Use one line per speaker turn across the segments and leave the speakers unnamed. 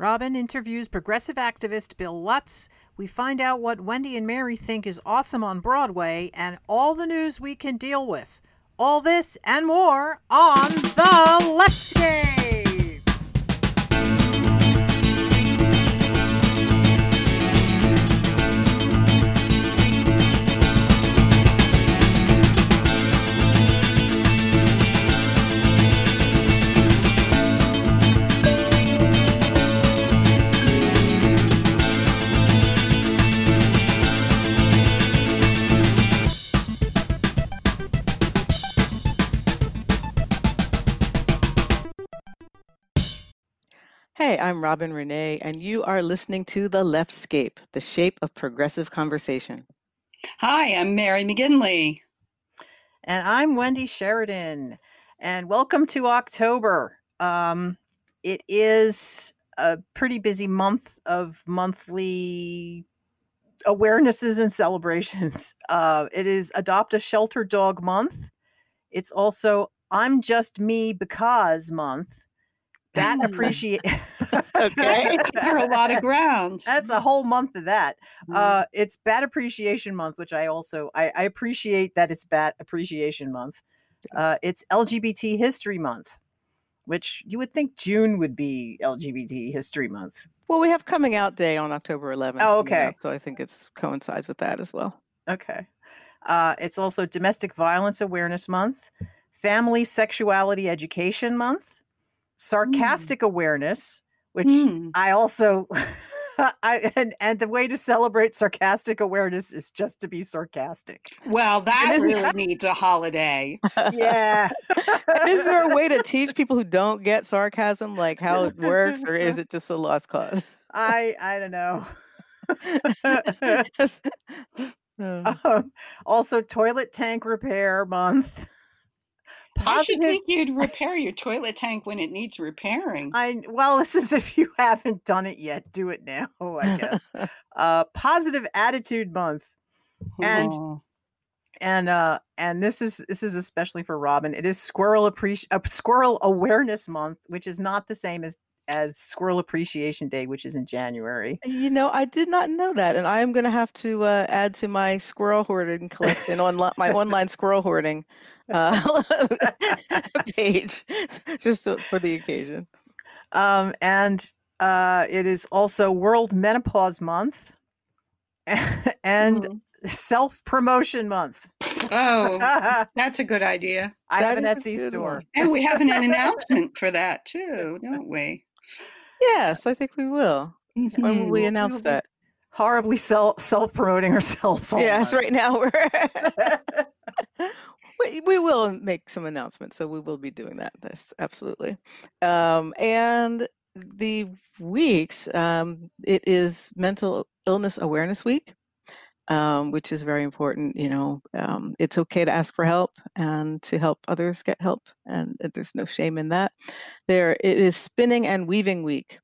Robin interviews progressive activist Bill Lutz. We find out what Wendy and Mary think is awesome on Broadway and all the news we can deal with. All this and more on The Leftscape.
Hey, I'm Robin Renée, and you are listening to The Leftscape, the shape of progressive conversation.
Hi, I'm Mary McGinley.
And I'm Wendy Sheridan. And welcome to October. Um, it is a pretty busy month of monthly awarenesses and celebrations. Uh, it is Adopt a Shelter Dog Month. It's also I'm Just Me Because Month that appreciate
okay.
For a lot of ground.
That's a whole month of that. Mm. uh it's bad appreciation month which i also I, I appreciate that it's bad appreciation month. Uh it's lgbt history month which you would think june would be lgbt history month.
Well we have coming out day on october 11th
oh okay.
up, so i think it's coincides with that as well.
Okay. Uh it's also domestic violence awareness month family sexuality education month Mm. Sarcastic mm. awareness, which mm. I also I and and the way to celebrate sarcastic awareness is just to be sarcastic.
Well, that really needs a holiday.
yeah.
is there a way to teach people who don't get sarcasm like how it works or is it just a lost cause?
I I don't know. um, also toilet tank repair month.
I should think you'd repair your toilet tank when it needs repairing.
I well, this is if you haven't done it yet, do it now. I guess. uh, positive attitude month, and oh. and uh, and this is this is especially for Robin. It is squirrel appreci- uh, squirrel awareness month, which is not the same as as Squirrel Appreciation Day, which is in January.
You know, I did not know that, and I am going to have to uh, add to my squirrel hoarding collection on my online squirrel hoarding uh, page just to, for the occasion.
Um, and uh, it is also World Menopause Month and mm. Self Promotion Month.
Oh, that's a good idea.
I
that
have an Etsy store.
One. And we have an announcement for that too, don't we?
Yes, I think we will. Mm-hmm. When will we announce we'll that?
Horribly self self promoting ourselves.
Yes, right now we're we, we will make some announcements, so we will be doing that. This absolutely. Um, and the weeks, um, it is Mental Illness Awareness Week, um, which is very important. You know, um, it's okay to ask for help and to help others get help, and there's no shame in that. There, it is Spinning and Weaving Week.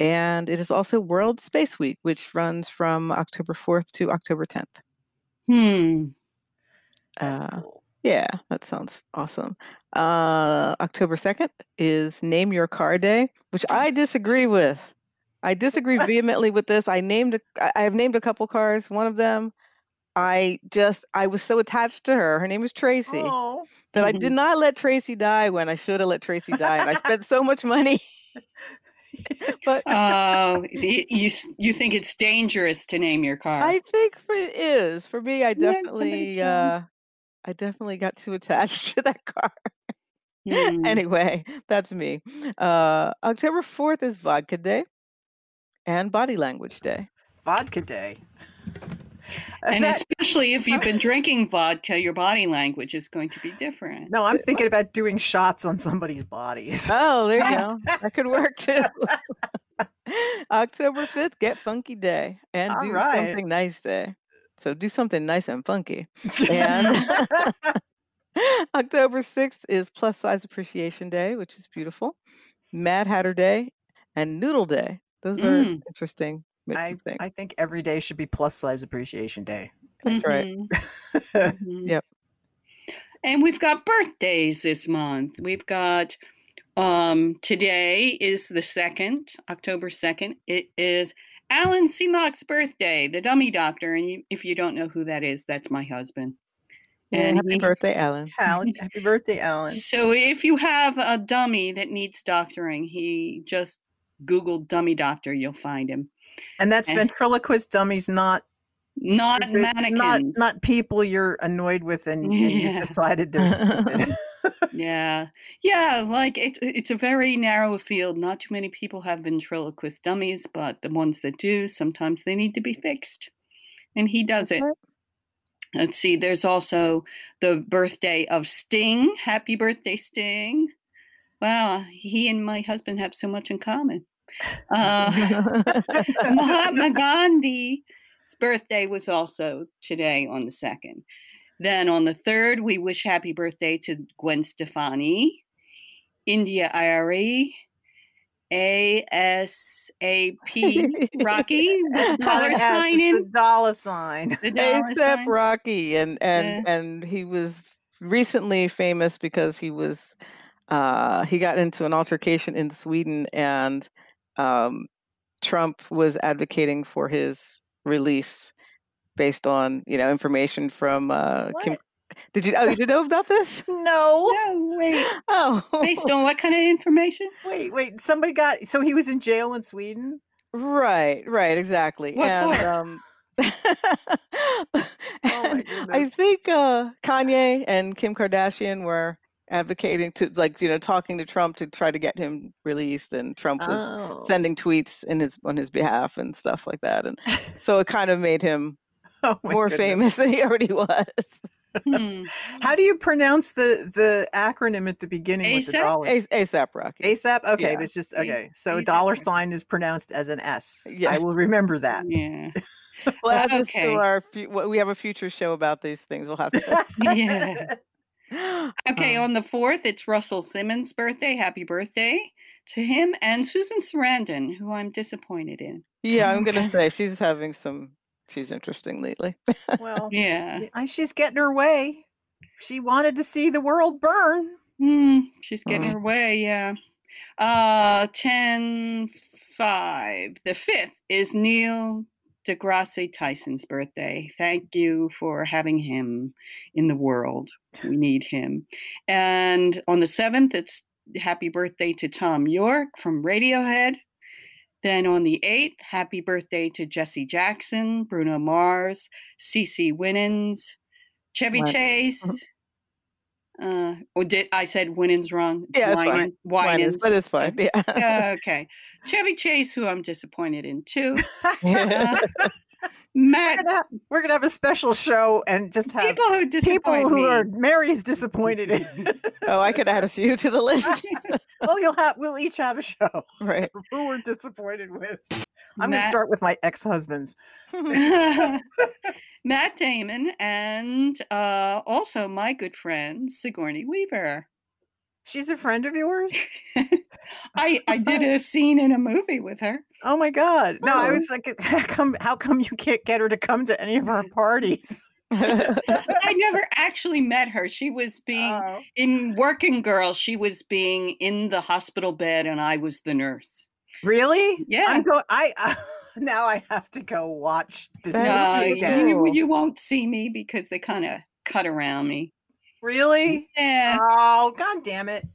And it is also World Space Week, which runs from October 4th to October 10th.
Hmm.
That's uh, cool.
Yeah, that sounds awesome. Uh, October 2nd is Name Your Car Day, which I disagree with. I disagree vehemently with this. I named a, I have named a couple cars. One of them, I just I was so attached to her. Her name is Tracy.
Oh.
That I did mm-hmm. not let Tracy die when I should have let Tracy die, and I spent so much money.
but uh, you you think it's dangerous to name your car?
I think it is for me. I definitely uh, I definitely got too attached to that car. Mm. anyway, that's me. Uh, October 4th is Vodka Day and Body Language Day.
Vodka Day.
and that... especially if you've been drinking vodka, your body language is going to be different.
No, I'm thinking about doing shots on somebody's bodies.
Oh, there you go. that could work too. October 5th, Get Funky Day and All do right. something nice day. So do something nice and funky. And October 6th is Plus Size Appreciation Day, which is beautiful. Mad Hatter Day and Noodle Day. Those mm. are interesting.
I,
things.
I think every day should be Plus Size Appreciation Day.
That's mm-hmm. right. mm-hmm. Yep.
And we've got birthdays this month. We've got Um, today is the second, October second. It is Alan Semok's birthday, the dummy doctor. And you, if you don't know who that is, that's my husband.
And happy he, birthday, Alan.
Alan. Happy birthday, Alan.
So if you have a dummy that needs doctoring, he just Google dummy doctor, you'll find him.
And that's and, ventriloquist dummies, not
not stupid, mannequins.
Not, not people you're annoyed with and, and yeah. you decided they're stupid.
yeah. Yeah, like it's it's a very narrow field. Not too many people have ventriloquist dummies, but the ones that do, sometimes they need to be fixed. And he does it. Let's see, there's also the birthday of Sting. Happy birthday, Sting. Wow, he and my husband have so much in common. Uh, Mahatma Gandhi's birthday was also today on the second. Then on the third, we wish happy birthday to Gwen Stefani, India Arie, ASAP Rocky. What's dollar sign in?
The dollar sign.
The dollar ASAP? Rocky, and and yeah. and he was recently famous because he was uh, he got into an altercation in Sweden, and um, Trump was advocating for his release based on you know information from uh, Kim. Did you? Oh, you didn't know about this?
no.
No. Wait. Oh. Based on what kind of information?
Wait. Wait. Somebody got. So he was in jail in Sweden.
Right. Right. Exactly.
What
and
for?
um. oh I think uh, Kanye and Kim Kardashian were advocating to like you know talking to Trump to try to get him released and Trump was oh. sending tweets in his on his behalf and stuff like that and so it kind of made him oh more goodness. famous than he already was.
hmm. How do you pronounce the the acronym at the beginning
ASAP?
with the dollar?
A- ASAP Rocky.
ASAP. Okay, yeah. it's just okay. So a dollar sign is pronounced as an S. Yeah, I will remember that.
Yeah.
we'll add this to our. We have a future show about these things. We'll have to.
yeah. Okay, um, on the 4th, it's Russell Simmons' birthday. Happy birthday to him and Susan Sarandon, who I'm disappointed in.
Yeah, I'm going to say she's having some, she's interesting lately.
well,
yeah.
She's getting her way. She wanted to see the world burn.
Mm, she's getting mm. her way, yeah. Uh, 10 5. The 5th is Neil deGrasse Tyson's birthday. Thank you for having him in the world. We need him. And on the 7th, it's happy birthday to Thom Yorke from Radiohead. Then on the 8th, happy birthday to Jesse Jackson, Bruno Mars, CeCe Winans, Chevy what? Chase. Uh, or did I said Winans wrong?
Yeah, it's fine. Winans, but it's fine. Yeah.
uh, okay. Chevy Chase, who I'm disappointed in too. uh, Matt,
we're gonna, have, we're gonna, have, a special show and just have
people who
people who
me.
are Mary's disappointed in.
oh, I could add a few to the list.
well, you'll have we'll each have a show.
Right.
Who we're disappointed with. I'm Matt, gonna start with my ex-husbands.
Matt Damon and uh, also my good friend Sigourney Weaver.
She's a friend of yours?
I I did a scene in a movie with her.
Oh my god. No, oh. I was like how come how come you can't get her to come to any of our parties?
I never actually met her. She was being oh. in Working Girl, she was being in the hospital bed and I was the nurse.
Really?
Yeah.
I'm going I uh, now I have to go watch this
uh, you, you won't see me because they kind of cut around me.
Really?
Yeah.
Oh, god damn it.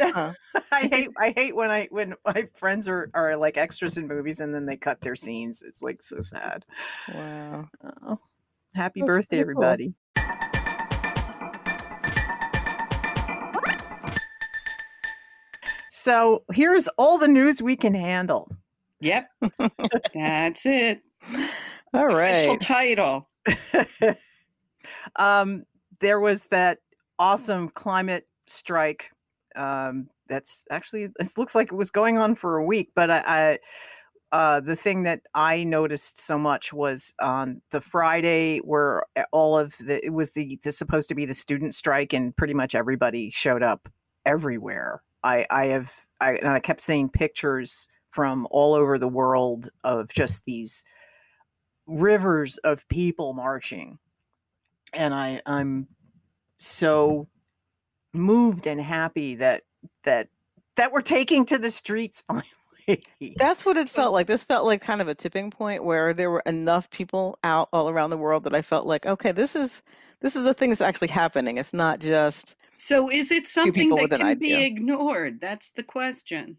Uh-huh. I hate I hate when I when my friends are are like extras in movies and then they cut their scenes. It's like so sad.
Wow.
Oh. Happy That's birthday everybody. Cool. So, here's all the news we can handle.
Yep. That's it.
All right.
Official title.
um there was that awesome climate strike. Um, that's actually it looks like it was going on for a week, but I, I uh, the thing that I noticed so much was on the Friday where all of the it was the, the supposed to be the student strike and pretty much everybody showed up everywhere. I I have I and I kept seeing pictures from all over the world of just these rivers of people marching and I I'm so moved and happy that that that we're taking to the streets finally.
That's what it felt like. This felt like kind of a tipping point where there were enough people out all around the world that I felt like, okay, this is this is the thing that's actually happening. It's not just
So is it something that can be ignored? That's the question.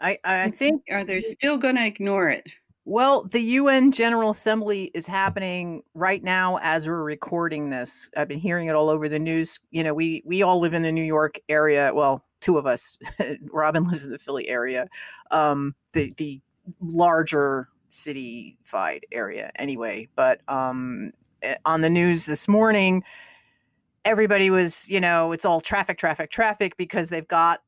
I I think
Are they still going to ignore it?
Well, the UN General Assembly is happening right now as we're recording this. I've been hearing it all over the news. You know, we we all live in the New York area. Well, two of us. Robin lives in the Philly area, um, the the larger city-fied area, anyway. But um, eh, on the news this morning, everybody was, you know, it's all traffic, traffic, traffic because they've got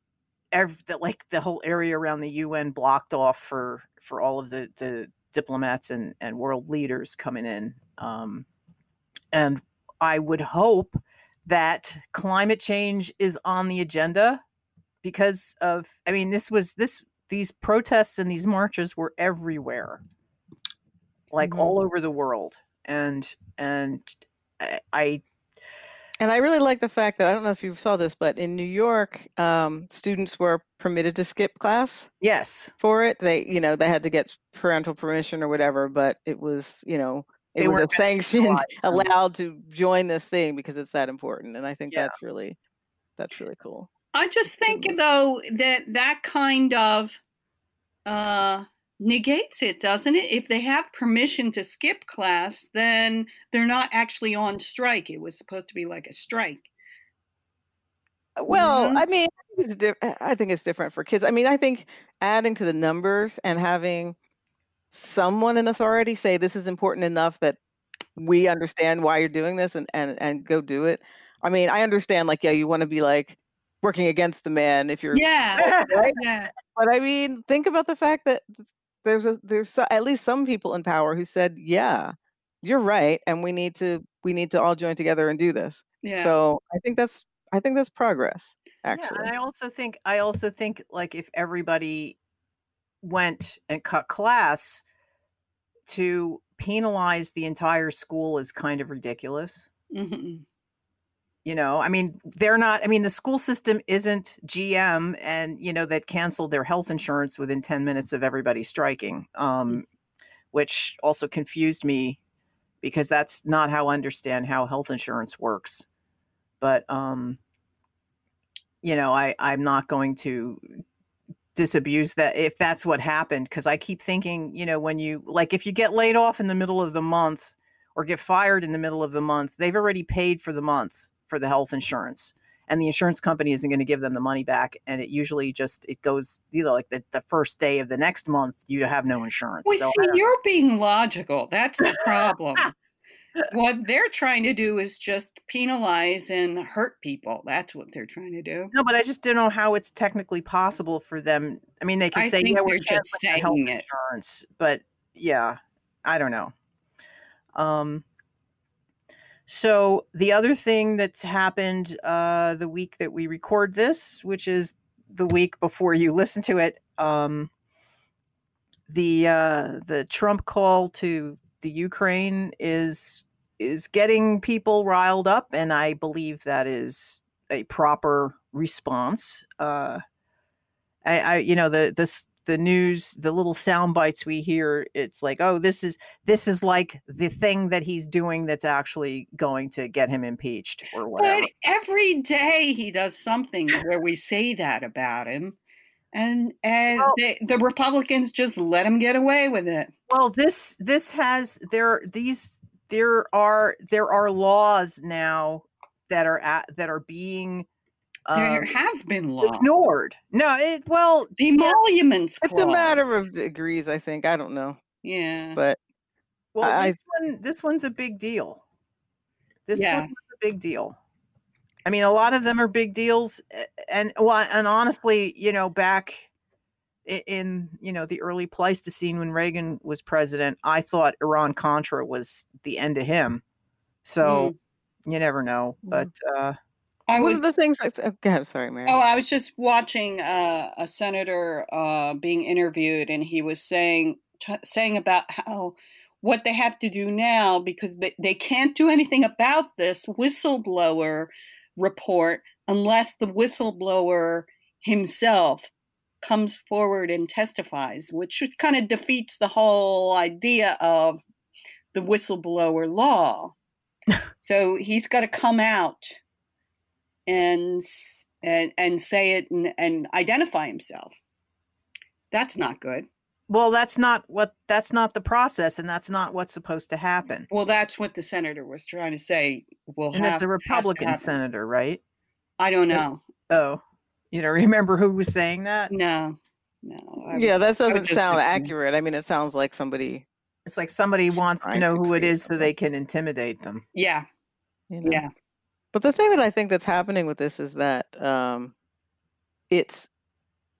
ev- the, like the whole area around the UN blocked off for for all of the the diplomats and and world leaders coming in. Um, and I would hope that climate change is on the agenda because of I mean this was this these protests and these marches were everywhere like
Mhm.
all over the world and and I, I
And I really like the fact that I don't know if you saw this, but in New York, um, students were permitted to skip class
yes
for it. They, you know, they had to get parental permission or whatever, but it was, you know, it
They
was a
weren't
sanctioned,
penalized
allowed to join this thing because it's that important. And I think
Yeah.
that's really, that's really cool.
I just think though that that kind of uh negates it, doesn't it? If they have permission to skip class, then they're not actually on strike. It was supposed to be like a strike.
Uh, Well,
Mhm.
I mean, I think it's diff- I think it's different for kids. I mean, I think adding to the numbers and having someone in authority say this is important enough that we understand why you're doing this and and and go do it. I mean, I understand like yeah, you want to be like working against the man if you're
Yeah.
right?
Yeah.
But I mean, think about the fact that th- there's a there's at least some people in power who said, "Yeah, you're right, and we need to we need to all join together and do this."
Yeah.
So I think that's I think that's progress.
Yeah,
Actually,
and I also think I also think like if everybody went and cut class to penalize the entire school is kind of ridiculous.
Mhm.
You know, I mean, they're not I mean, the school system isn't GM and you know that canceled their health insurance within 10 minutes of everybody striking. Um which also confused me because that's not how I understand how health insurance works. But um you know, I I'm not going to disabuse that if that's what happened because I keep thinking, you know, when you like if you get laid off in the middle of the month or get fired in the middle of the month, they've already paid for the month for the health insurance. And the insurance company isn't going to give them the money back. And it usually just it goes you know like the, the first day of the next month you have no insurance.
Well,
so
see, you're being logical. That's the problem. what they're trying to do is just penalize and hurt people. That's what they're trying to do.
no, but I just don't know how it's technically possible for them. I mean, they can
I
say, "Yeah, we're
just
our health
it.
insurance," but yeah, I don't know. Um, so the other thing that's happened uh, the week that we record this, which is the week before you listen to it, um, the uh, the Trump call to the Ukraine is is getting people riled up, and I believe that is a proper response. Uh, I, I you know the this the news the little sound bites we hear it's like oh this is this is like the thing that he's doing that's actually going to get him impeached or whatever
But every day he does something where we say that about him. And and
Well-
they, the Republicans just let him get away with it.
well this this has there these there are there are laws now that are at that are being
there
um,
have been laws.
ignored no it well
The emoluments
it's a matter of degrees. I think I don't know,
Yeah.
but
well
I-
this one this one's a big deal this
Yeah.
one was a big deal i mean a lot of them are big deals and well and honestly you know back in you know the early pleistocene when reagan was president i thought iran contra was the end of him so you never know
Mm.
but uh
I
one
was
of the things. I th- okay, I'm sorry, Mary.
Oh, I was just watching uh, a senator uh, being interviewed, and he was saying t- saying about how what they have to do now because they, they can't do anything about this whistleblower report unless the whistleblower himself comes forward and testifies, which kind of defeats the whole idea of the whistleblower law. so he's got to come out and and and say it and, and identify himself. That's not good.
Well, that's not what that's not the process, and that's not what's supposed to happen.
Well, that's what the senator was trying to say. Will
and
have
it's a Republican senator, right?
I don't know.
Oh, you don't remember who was saying that?
No, no. I,
Yeah, that doesn't sound
thinking-
accurate. I mean, it sounds like somebody.
It's like somebody wants to know
to
who it is create so they can intimidate them.
Yeah,
You know.
yeah.
But the thing that I think that's happening with this is that um, it's.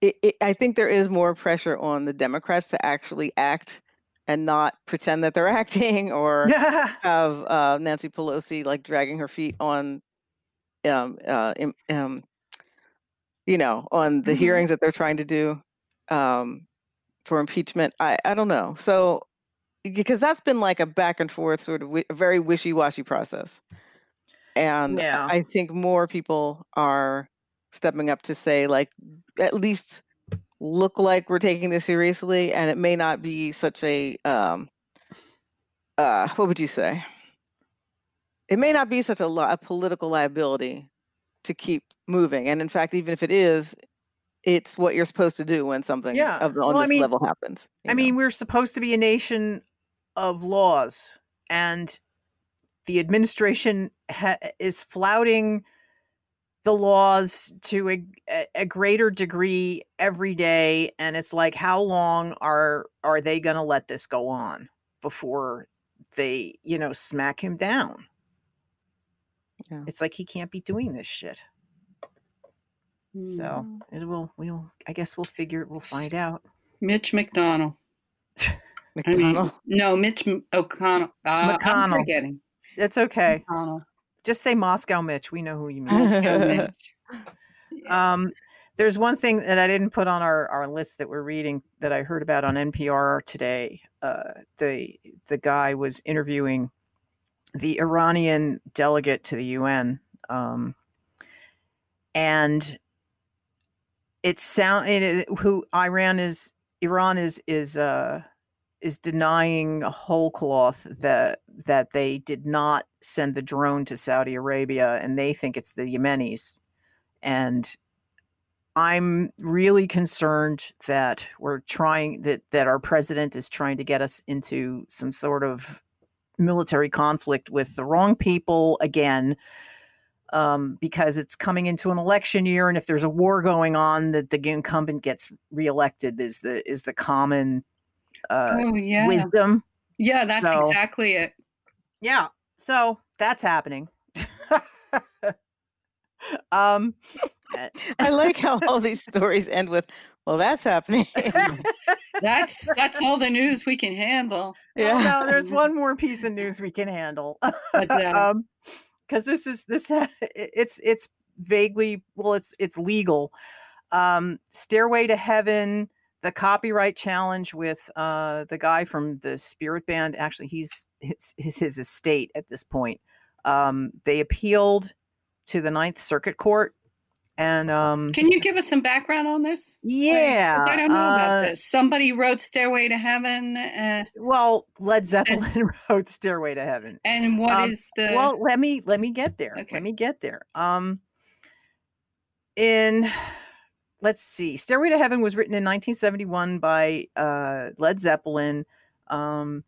It, it, I think there is more pressure on the Democrats to actually act and not pretend that they're acting or have uh, Nancy Pelosi like dragging her feet on, um, uh, um, you know, on the
Mhm.
hearings that they're trying to do um, for impeachment. I I don't know. So because that's been like a back and forth sort of a very wishy washy process, and I-
Yeah.
I think more people are stepping up to say like at least look like we're taking this seriously and it may not be such a um uh what would you say it may not be such a, li- a political liability to keep moving and in fact even if it is it's what you're supposed to do when something
Yeah.
of, on
Well, I
this
mean-
level happens
I
know?
mean, we're supposed to be a nation of laws, and the administration ha- is flouting the laws to a, a- greater degree every day. And it's like, how long are are they going to let this go on before they, you know, smack him down?
Yeah.
It's like he can't be doing this shit. So
Mm.
it will. We'll. I guess we'll figure. We'll find out.
Mitch McDonald. I mean, no, Mitch M- O'Connell. Uh,
McConnell.
I'm forgetting.
It's okay.
McConnell.
Just say Moscow Mitch. We know who you mean.
Mitch.
Um, there's one thing that I didn't put on our, our list that we're reading that I heard about on NPR today. Uh, the the guy was interviewing the Iranian delegate to the UN, um, and it sound it- who Iran is Iran is is uh, is denying whole cloth that that they did not send the drone to Saudi Arabia, and they think it's the Yemenis. And i'm really concerned that we're trying that that our president is trying to get us into some sort of military conflict with the wrong people again um, because it's coming into an election year and if there's a war going on that the incumbent gets reelected is the is the common uh,
oh yeah,
wisdom
yeah. That's
So-
exactly it.
yeah so that's happening um
I like how all these stories end with, "Well, that's happening."
That's that's all the news we can handle.
Oh, no, there's one more piece of news we can handle.
But, uh,
um, because this is this it's it's vaguely well, it's it's legal. Um, Stairway to Heaven, the copyright challenge with uh the guy from the Spirit Band. Actually, he's it's his estate at this point. Um, they appealed to the Ninth Circuit Court, and um,
Can you give us some background on this? Like,
yeah,
I don't know about
uh,
this. Somebody wrote "Stairway to Heaven," uh,
Well, Led Zeppelin wrote "Stairway to Heaven."
and what is
Um,
the?
well let me let me get there
Okay.
let me get there um in let's see stairway to heaven was written in 1971 by uh led zeppelin um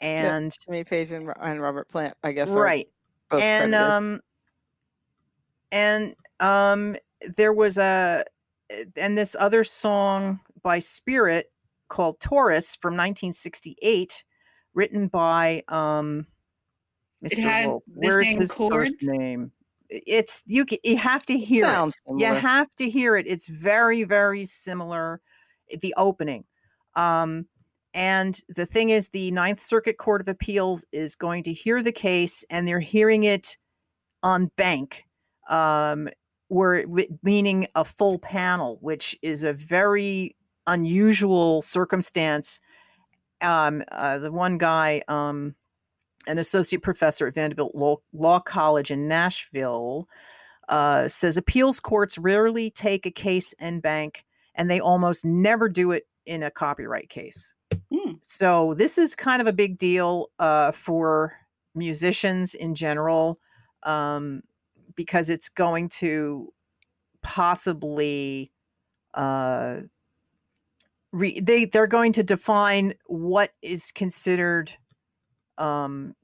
and
Jimmy Page and, and Robert Plant, I guess. are
right
both
and
credited.
um and um there was a and this other song by spirit called taurus from 1968 written by um
It
mr
had
Wolf. where's his
chords?
first name I- it's you you have to hear it.
Sounds
you have to hear it. It's very very similar the opening. Um and the thing is the ninth circuit court of appeals is going to hear the case and they're hearing it en banc um where meaning a full panel which is a very unusual circumstance. Um uh, the one guy um an associate professor at vanderbilt law, law college in nashville uh, says appeals courts rarely take a case en banc, and they almost never do it in a copyright case.
Mm.
So this is kind of a big deal uh, for musicians in general um, because it's going to possibly uh, re- they they're going to define what is considered um,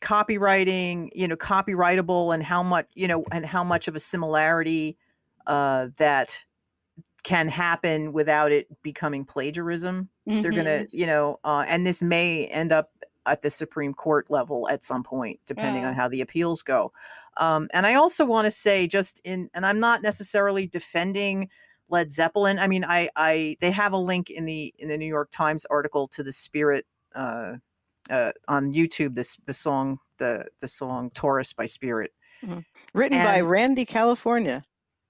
copywriting, you know, copyrightable, and how much you know, and how much of a similarity uh, that can happen without it becoming plagiarism. They're
Mhm.
gonna, you know, uh, and this may end up at the Supreme Court level at some point, depending on how the appeals go. Um, and I also want to say, just in, and I'm not necessarily defending Led Zeppelin. I mean, I, I, they have a link in the in the New York Times article to the Spirit uh, uh, on YouTube. This the song the the song Taurus by Spirit.
Written by Randy California.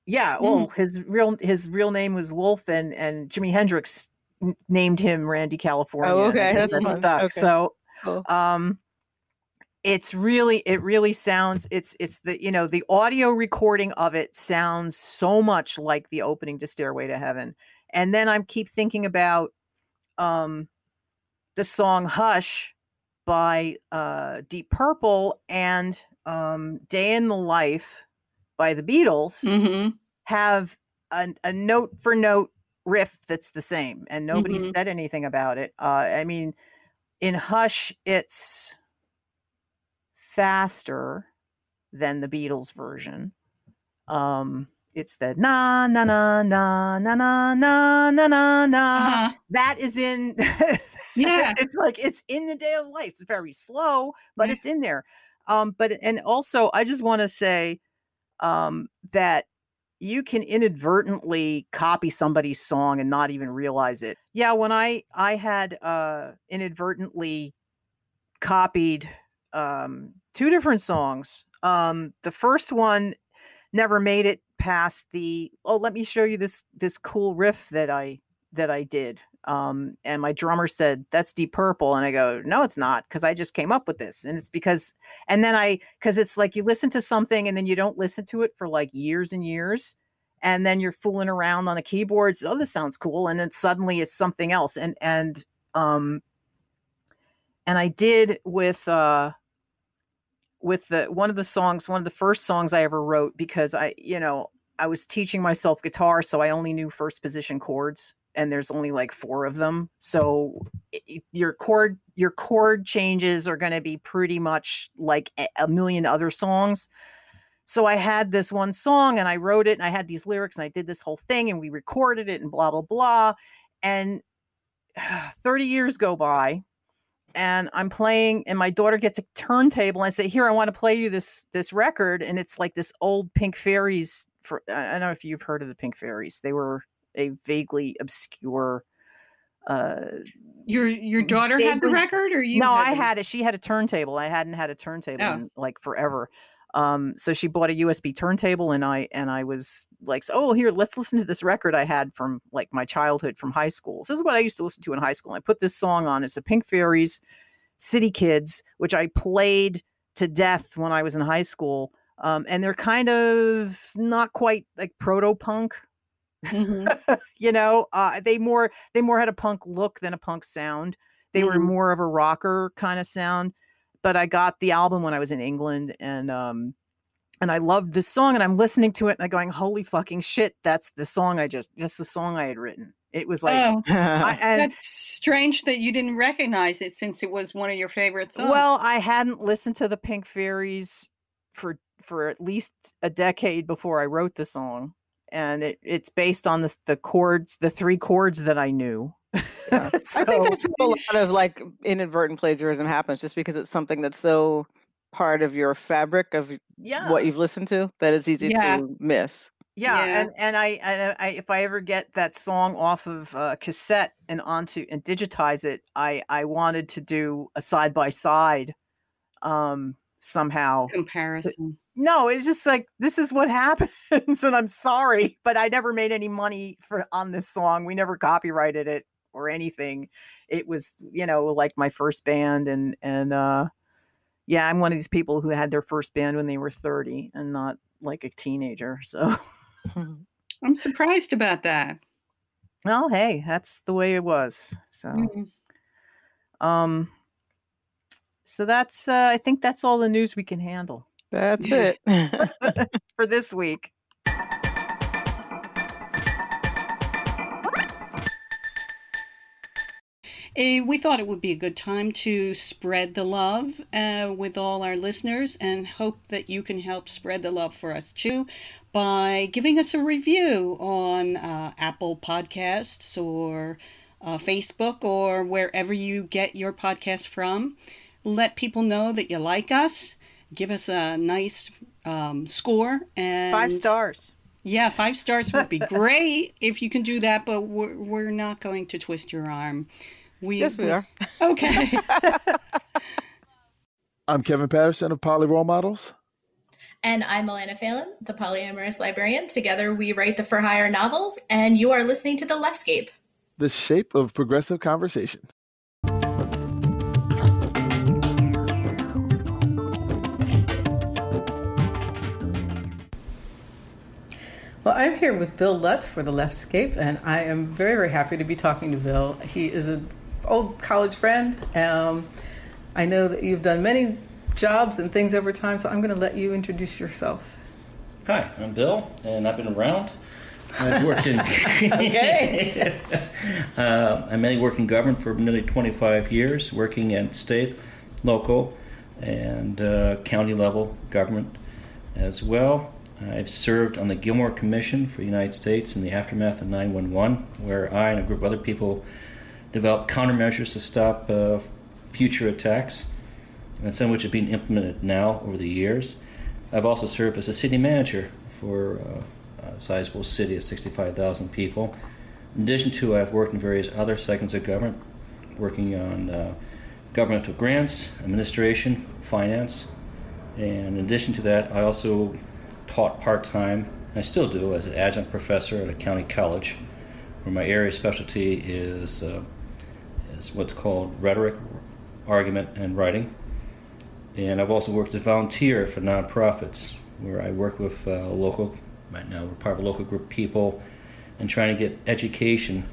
Yeah, well, his real his real name was Wolfe, and and Jimi Hendrix n- named him Randy California. and
okay, that's
that
fun.
stuck.
Okay.
So,
Cool.
um, it's really it really sounds it's it's the you know the audio recording of it sounds so much like the opening to Stairway to Heaven, and then I keep thinking about um the song Hush by uh Deep Purple and um Day in the Life by the Beatles
Mhm.
have a, a note for note riff that's the same and nobody
Mhm.
said anything about it uh, i mean in hush it's faster than the beatles version um it's the na na na na na na na na na na
Uh-huh.
that is in
Yeah.
it's like it's in the day of life it's very slow but
Yeah.
it's in there um but and also i just want to say um that you can inadvertently copy somebody's song and not even realize it yeah when i i had uh inadvertently copied um two different songs um the first one never made it past the oh let me show you this this cool riff that i that i did. Um and my drummer said that's deep purple. And i go no it's not because i just came up with this. And it's because and then i because it's like you listen to something and then you don't listen to it for like years and years and then you're fooling around on the keyboards oh this sounds cool and then suddenly it's something else. And and um and i did with uh with the one of the songs one of the first songs i ever wrote because i you know i was teaching myself guitar so i only knew first position chords and there's only like four of them. So your chord your chord changes are going to be pretty much like a million other songs. So i had this one song and i wrote it and i had these lyrics and i did this whole thing and we recorded it and blah blah blah. And 30 years go by and I'm playing and my daughter gets a turntable and I say, "Here, I want to play you this this record." And it's like this old Pink Fairies for I I don't know if you've heard of the Pink Fairies. They were a vaguely obscure uh
Your your daughter had the record, or you?
no, I
the-
had it. She had a turntable. I hadn't had a turntable
Oh.
in like forever. Um, so she bought a USB turntable, and I and I was like, "Oh, here, let's listen to this record I had from like my childhood from high school." So this is what I used to listen to in high school. I put this song on. It's the Pink Fairies, "City Kids," which I played to death when I was in high school. Um, and they're kind of not quite like proto punk
Mhm.
you know uh, they more they more had a punk look than a punk sound they were
Mhm.
more of a rocker kind of sound but i got the album when i was in england and um and i loved this song and i'm listening to it and i'm going holy fucking shit that's the song i just that's the song i had written it was like
oh,
I, and
that's strange that you didn't recognize it since it was one of your favorite songs.
well i hadn't listened to the pink fairies for for at least a decade before i wrote the song and it, it's based on the, the chords the three chords that i knew
Yeah. I think that's how a lot of like inadvertent plagiarism happens just because it's something that's so part of your fabric of
yeah
what you've listened to that it's easy
Yeah.
to miss.
yeah,
Yeah.
and and I, and I if i ever get that song off of uh, cassette and onto and digitize it i i wanted to do a side by side um somehow
comparison.
no it's just like this is what happens and i'm sorry but i never made any money for on this song we never copyrighted it or anything it was you know like my first band and and uh yeah i'm one of these people who had their first band when they were 30 and not like a teenager. So,
I'm surprised about that.
well, hey, that's the way it was. So,
Mhm.
um, so that's uh, I think that's all the news we can handle
That's it.
for this week.
Eh, we thought it would be a good time to spread the love uh, with all our listeners and hope that you can help spread the love for us too by giving us a review on uh, Apple Podcasts or uh, Facebook or wherever you get your podcast from. Let people know that you like us. Give us a nice um, score and
Five stars.
Yeah, five stars would be great if you can do that, but we're, we're not going to twist your arm. We,
yes, we are.
Okay.
I'm Kevin Patterson of Poly Role Models.
And I'm Alana Phelan, the polyamorous librarian. Together we write the For Hire novels, and you are listening to The Leftscape.
The shape of progressive conversation.
Well, I'm here with Bill Lutz for the Leftscape, and I am very, very happy to be talking to Bill. He is an old college friend. Um, I know that you've done many jobs and things over time, so I'm going to let you introduce yourself.
Hi, I'm Bill, and I've been around. I've worked in.
Okay.
uh, I mainly worked in government for nearly 25 years, working at state, local, and uh, county level government as well. I've served on the Gilmore Commission for the United States in the aftermath of 911, where I and a group of other people developed countermeasures to stop uh, future attacks, and some of which have been implemented now over the years. I've also served as a city manager for uh, a sizable city of 65,000 people. In addition to, I've worked in various other segments of government, working on uh, governmental grants, administration, finance, and in addition to that, I also taught part time. I still do as an adjunct professor at a county college, where my area specialty is uh, is what's called rhetoric, argument, and writing. And I've also worked as a volunteer for nonprofits, where I work with uh, local. Right now, we're part of a local group of people, and trying to get education,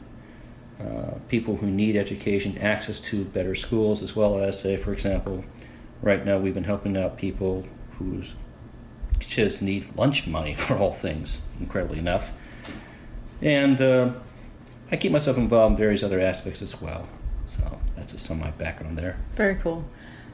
uh, people who need education, access to better schools, as well as, say, for example, right now we've been helping out people whose kids need lunch money for all things, incredibly enough. And uh, I keep myself involved in various other aspects as well. That's just some of my background there.
Very cool.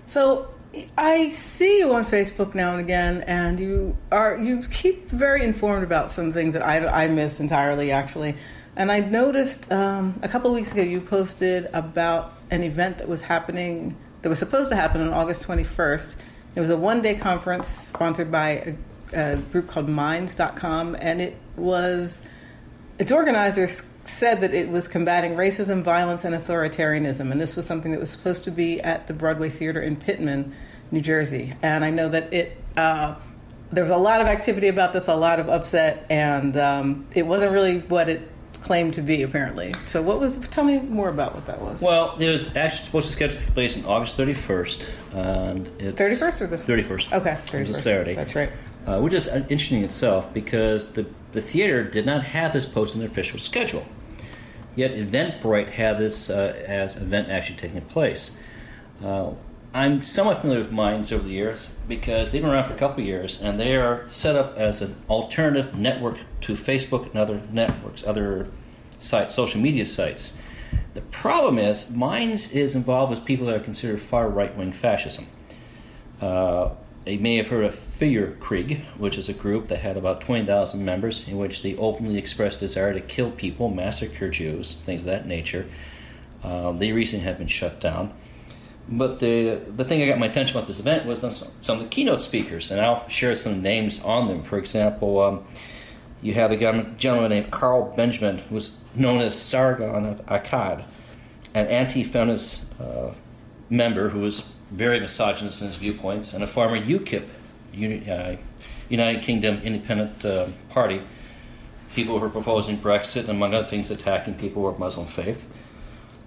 So I see you on Facebook now and again, and you are you keep very informed about some things that I, I miss entirely, actually. And I noticed um, a couple weeks ago you posted about an event that was happening that was supposed to happen on August 21st. It was a one-day conference sponsored by a, a group called Minds.com, and it was its organizers said that it was combating racism, violence, and authoritarianism. And this was something that was supposed to be at the Broadway Theater in Pitman, New Jersey. And I know that it uh, there was a lot of activity about this, a lot of upset, and um, it wasn't really what it claimed to be, apparently. So, what was? Tell me more about what that was.
Well, it was actually supposed to schedule take place on August 31st, and it's
31st or the
31st.
Okay,
It was
31st.
a Saturday.
That's right.
Uh, which is interesting itself because the, the theater did not have this posted in their official schedule. Yet Eventbrite had this uh, as event actually taking place. Uh, I'm somewhat familiar with Minds over the years because they've been around for a couple years and they are set up as an alternative network to Facebook and other networks, other sites, social media sites. The problem is, Minds is involved with people that are considered far right wing fascism. Uh, you may have heard of Feuerkrieg, which is a group that had about 20,000 members in which they openly expressed desire to kill people, massacre Jews, things of that nature. Um, they recently have been shut down. But the the thing that got my attention about this event was some, some of the keynote speakers, and I'll share some names on them. For example, um, you have a gentleman gentleman named Carl Benjamin, who's known as Sargon of Akkad, an anti-feminist uh, member who was very misogynist in his viewpoints, and a former UKIP, Uni- uh, United Kingdom Independent uh, Party, people who were proposing Brexit, and among other things, attacking people of Muslim faith.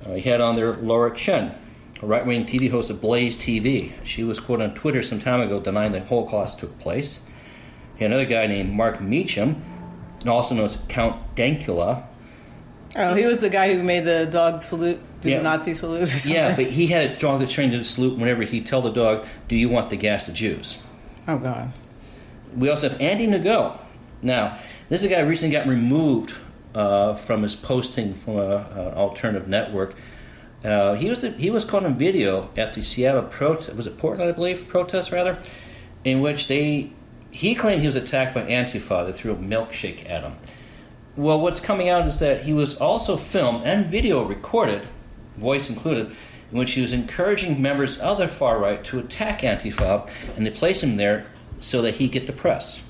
Uh, he had on there Lauren Chen, a right wing TV host of Blaze TV. She was quoted on Twitter some time ago denying that Holocaust took place. You had another guy named Mark Meechan, also known as Count Dankula.
Oh, he was the guy who made the dog salute, do
Yeah.
the Nazi salute.
Yeah, but he had a dog that trained to salute whenever he'd tell the dog, "Do you want to gas the Jews?"
Oh, God.
We also have Andy Ngo. Now, this is a guy who recently got removed uh, from his posting from an alternative network. Uh, he was he was caught on video at the Seattle protest. Was it Portland, I believe, protest rather, in which they he claimed he was attacked by Antifa. They threw a milkshake at him. Well, what's coming out is that he was also filmed and video recorded, voice included, in which he was encouraging members of the far right to attack Antifa and to place him there so that he get the press.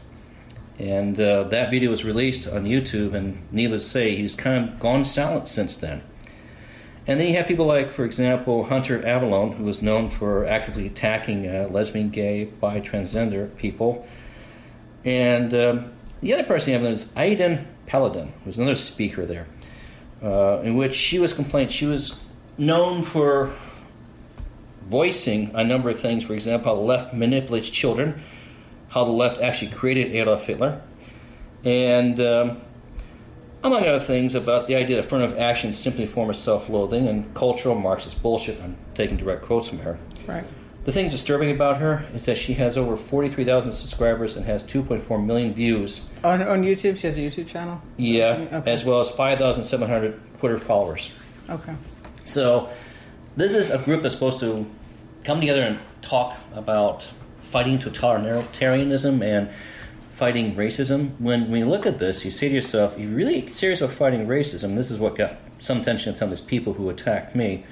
And uh, that video was released on YouTube, and needless to say, he's kind of gone silent since then. And then you have people like, for example, Hunter Avallone, who was known for actively attacking uh, lesbian, gay, bi, transgender people. And um, the other person you have is Aiden Paladin, who's another speaker there, uh, in which she was complained. She was known for voicing a number of things. For example, how the left manipulates children, how the left actually created Adolf Hitler, and um, among other things about the idea that affirmative action is simply a form of self-loathing and cultural Marxist bullshit. I'm taking direct quotes from her.
Right.
The thing disturbing about her is that she has over 43,000 subscribers and has 2.4 million views.
On, on YouTube? She has a YouTube channel? Is
Yeah.
Okay.
as well as 5,700 Twitter followers.
Okay.
So, this is a group that's supposed to come together and talk about fighting totalitarianism and fighting racism. When, when you look at this, you say to yourself, you're really serious about fighting racism. This is what got some some of these people who attacked me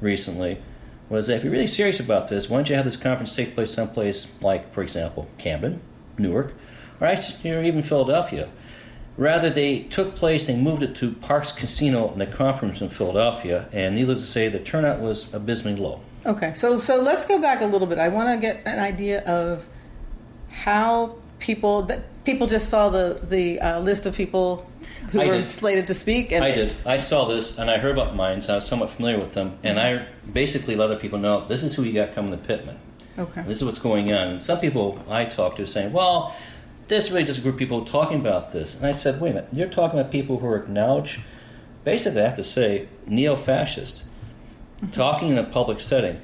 recently. Was that if you're really serious about this, why don't you have this conference take place someplace like, for example, Camden, Newark, or even Philadelphia? Rather, they took place, they moved it to Parx Casino in the conference in Philadelphia, and needless to say, the turnout was abysmally low.
Okay, so so let's go back a little bit. I want to get an idea of how people that people just saw the the uh, list of people who
I
were
did.
slated to speak. And
I did. I saw this, and I heard about mine, so I was somewhat familiar with them, and I basically let other people know this is who you got coming to Pitman.
Okay.
This is what's going on. And some people I talked to saying, well, this really just a group of people talking about this. And I said, wait a minute, you're talking about people who are basically, I have to say, neo fascist, talking in a public setting,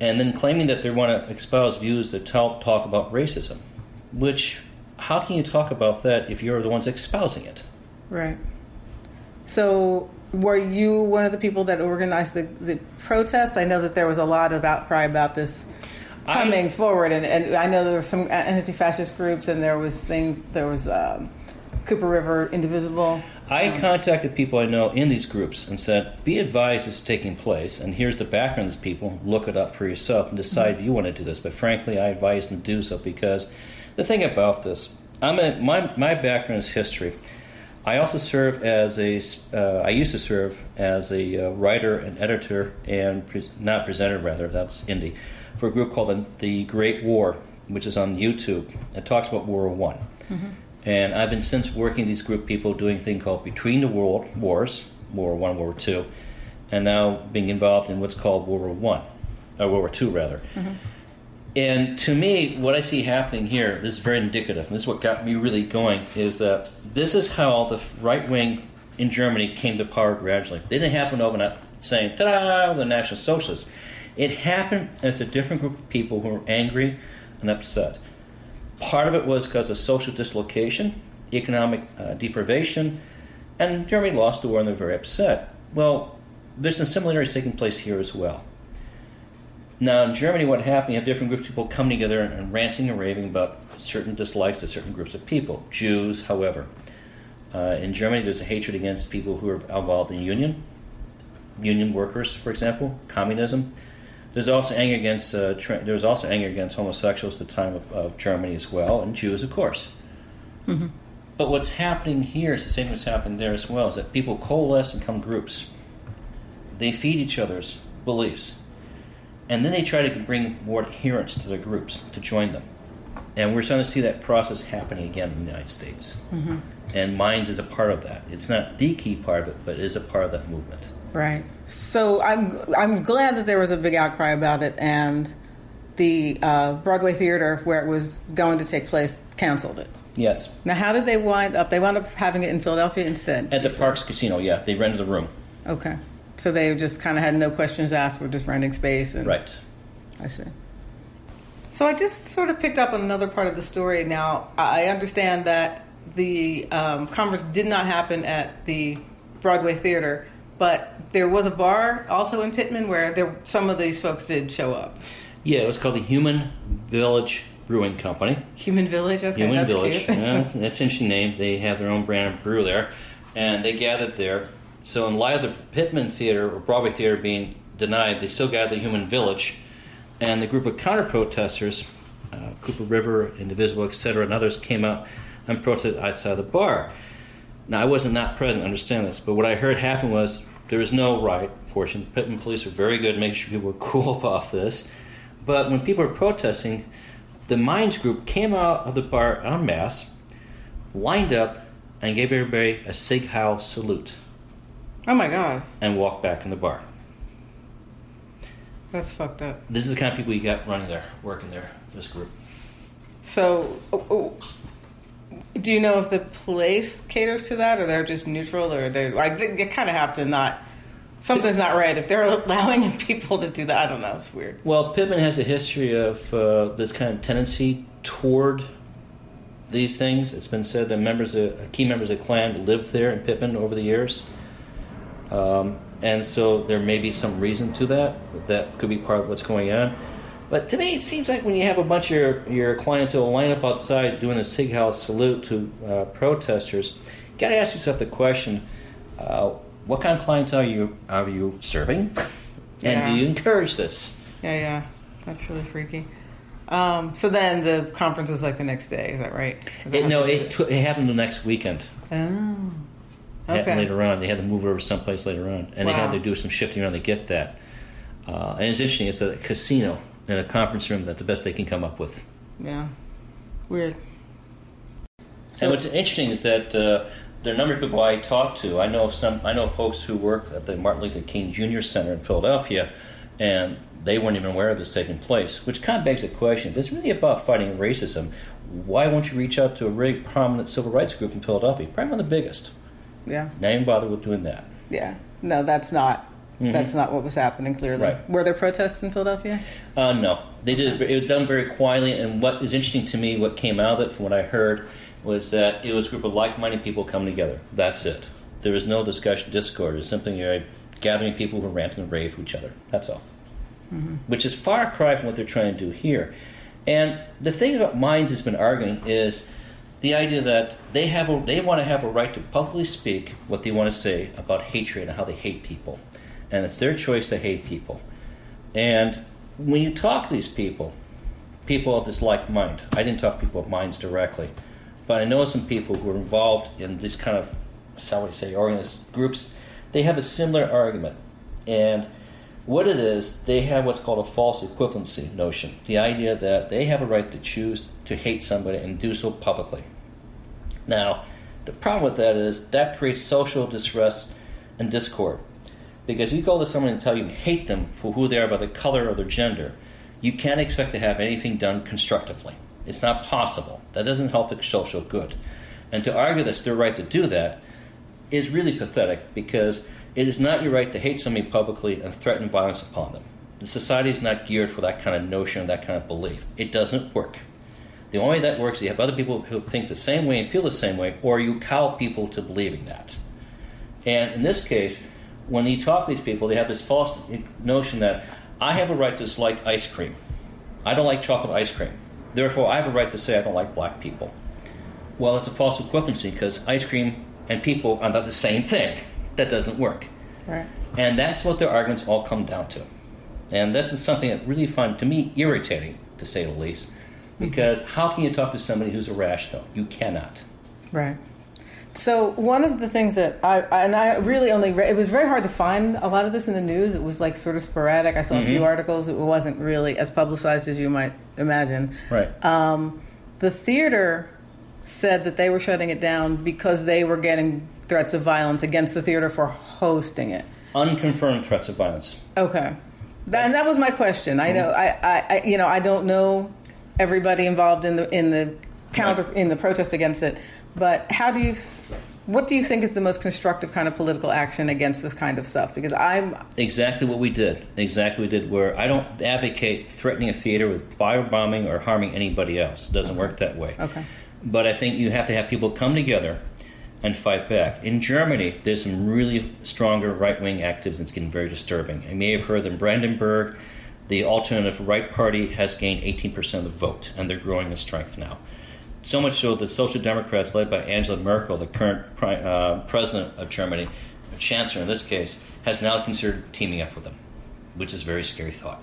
and then claiming that they want to espouse views that talk, talk about racism. Which, how can you talk about that if you're the ones espousing it?
Right. So, were you one of the people that organized the, the protests? I know that there was a lot of outcry about this
I-
coming forward, and, and I know there were some anti-fascist groups, and there was things. There was um, Cooper River Indivisible.
I contacted people I know in these groups and said, "Be advised this is taking place, and here's the background of these people. Look it up for yourself and decide if you want to do this." But frankly, I advise them to do so because the thing about this, I'm a, my my background is history. I also serve as a uh, I used to serve as a uh, writer and editor and pre- not presenter rather that's indie for a group called the, the Great War, which is on YouTube. It talks about World War One. Mm-hmm. And I've been since working these group people doing a thing called Between the World Wars, World War One, World War Two, and now being involved in what's called World War One, or World War Two rather. Mm-hmm. And to me, what I see happening here, this is very indicative, and this is what got me really going, is that this is how the right wing in Germany came to power gradually. They didn't happen overnight saying, ta da, the National Socialists. It happened as a different group of people who were angry and upset. Part of it was because of social dislocation, economic uh, deprivation, and Germany lost the war and they're very upset. Well, there's some similarities taking place here as well. Now, in Germany, what happened, you have different groups of people coming together and ranting and raving about certain dislikes to certain groups of people. Jews, however. Uh, in Germany, there's a hatred against people who are involved in union, union workers, for example, communism. There's also anger against uh, tra- there was also anger against homosexuals at the time of, of Germany as well, and Jews, of course. But what's happening here is the same as happened there as well: is that people coalesce and come groups. They feed each other's beliefs, and then they try to bring more adherents to their groups to join them. And we're starting to see that process happening again in the United States. And Minds is a part of that. It's not the key part of it, but it is a part of that movement.
Right. So I'm I'm glad that there was a big outcry about it, and the uh, Broadway theater where it was going to take place canceled it.
Yes.
Now, how did they wind up? They wound up having it in Philadelphia instead.
At the Parx Casino, yeah. They rented the room.
Okay. So they just kind of had no questions asked. We're just renting space. And,
Right.
I see. So I just sort of picked up on another part of the story. Now I understand that the um, conference did not happen at the Broadway Theater, but there was a bar also in Pitman where there some of these folks did show up.
Yeah, it was called the Human Village Brewing Company.
Human Village. Okay,
Human
that's
Village.
cute.
yeah, that's, that's an interesting name. They have their own brand of brew there, and they gathered there. So, in light of the Pitman Theater or Broadway Theater being denied, they still gathered the Human Village, and the group of counter protesters, uh, Cooper River, Indivisible, etc., and others came out and protested outside the bar. Now, I wasn't not present, understand this, but what I heard happen was there was no riot. Fortunately, the Pitman police were very good, making sure people were cool about this. But when people were protesting, the Minds group came out of the bar en masse, lined up, and gave everybody a Sieg Heil salute
Oh my God,
and walked back in the bar.
that's fucked up.
This is the kind of people you got running there, working there, this group.
So, oh, oh, do you know if the place caters to that, or they're just neutral, or they're like they, kind of have to not? Something's not right if they're allowing people to do that. I don't know. It's weird.
Well, Pitman has a history of uh, this kind of tendency toward these things. It's been said that members, of, key members of the Klan lived there in Pitman over the years. Um, and so there may be some reason to that. That could be part of what's going on. But to me, it seems like when you have a bunch of your, your clientele line up outside doing a Sieg Heil salute to uh, protesters, you got to ask yourself the question uh, what kind of clientele are you, are you serving? and
Yeah.
do you encourage this?
Yeah, yeah, that's really freaky. Um, so then the conference was like the next day. Is that right? Is that
It, no, it, tw- it happened the next weekend.
Oh,
It happened
okay.
later on. They had to move over someplace later on, and they had to do some shifting around to get that. Uh, and it's interesting. It's a casino in a conference room. That's the best they can come up with.
Yeah, weird.
and what's interesting is that uh, there are a number of people I talk to. I know of some. I know of folks who work at the Martin Luther King Jr. Center in Philadelphia, and they weren't even aware of this taking place. Which kind of begs the question: If it's really about fighting racism, why won't you reach out to a really prominent civil rights group in Philadelphia? Probably one of the biggest.
Yeah,
Now even bother with doing that.
yeah. No, that's not. That's not what was happening. Clearly,
Mm-hmm. Right.
were there protests in Philadelphia?
Uh, no, they did. It, it was done very quietly. And what is interesting to me, what came out of it, from what I heard, was that it was a group of like-minded people coming together. That's it. There was no discussion, discord. It's simply a gathering of people who rant and rave to each other. That's all. Which is far cry from what they're trying to do here. And the thing about Minds has been arguing is the idea that they have a, they want to have a right to publicly speak what they want to say about hatred and how they hate people, and it's their choice to hate people. And when you talk to these people, people of this like mind, I didn't talk people of minds directly, but I know some people who are involved in these kind of, shall we say, organized groups. They have a similar argument, and what it is, they have what's called a false equivalency notion. The idea that they have a right to choose to hate somebody and do so publicly. Now, the problem with that is that creates social distress and discord. Because you go to someone and tell you hate them for who they are by the color or their gender, you can't expect to have anything done constructively. It's not possible. That doesn't help the social good. And to argue that it's their right to do that is really pathetic because it is not your right to hate somebody publicly and threaten violence upon them. The society is not geared for that kind of notion, that kind of belief. It doesn't work. The only way that works is you have other people who think the same way and feel the same way, or you cow people to believing that. And in this case, when you talk to these people, they have this false notion that I have a right to dislike ice cream. I don't like chocolate ice cream. Therefore, I have a right to say I don't like black people. Well, it's a false equivalency because ice cream and people are not the same thing. That doesn't work.
Right.
And that's what their arguments all come down to. And this is something that really find to me irritating, to say the least, mm-hmm. because how can you talk to somebody who's irrational? You cannot.
Right. So one of the things that I and I really only read, it was very hard to find a lot of this in the news. It was like sort of sporadic. I saw a few articles. It wasn't really as publicized as you might imagine.
Right.
Um, the theater said that they were shutting it down because they were getting threats of violence against the theater for hosting it.
Unconfirmed threats of violence.
Okay, that, and that was my question. I know, I, I, I, you know, I don't know everybody involved in the in the counter in the protest against it. But how do you? What do you think is the most constructive kind of political action against this kind of stuff? Because I'm
Exactly what we did. Exactly what we did. Where I don't advocate threatening a theater with firebombing or harming anybody else. It doesn't work that way.
okay.
But I think you have to have people come together and fight back. In Germany, there's some really stronger right wing activists it's getting very disturbing. You may have heard that in Brandenburg, the Alternative Right Party has gained 18% of the vote, and they're growing in strength now. So much so that Social Democrats, led by Angela Merkel, the current pri- uh, president of Germany, chancellor in this case, has now considered teaming up with them, which is a very scary thought.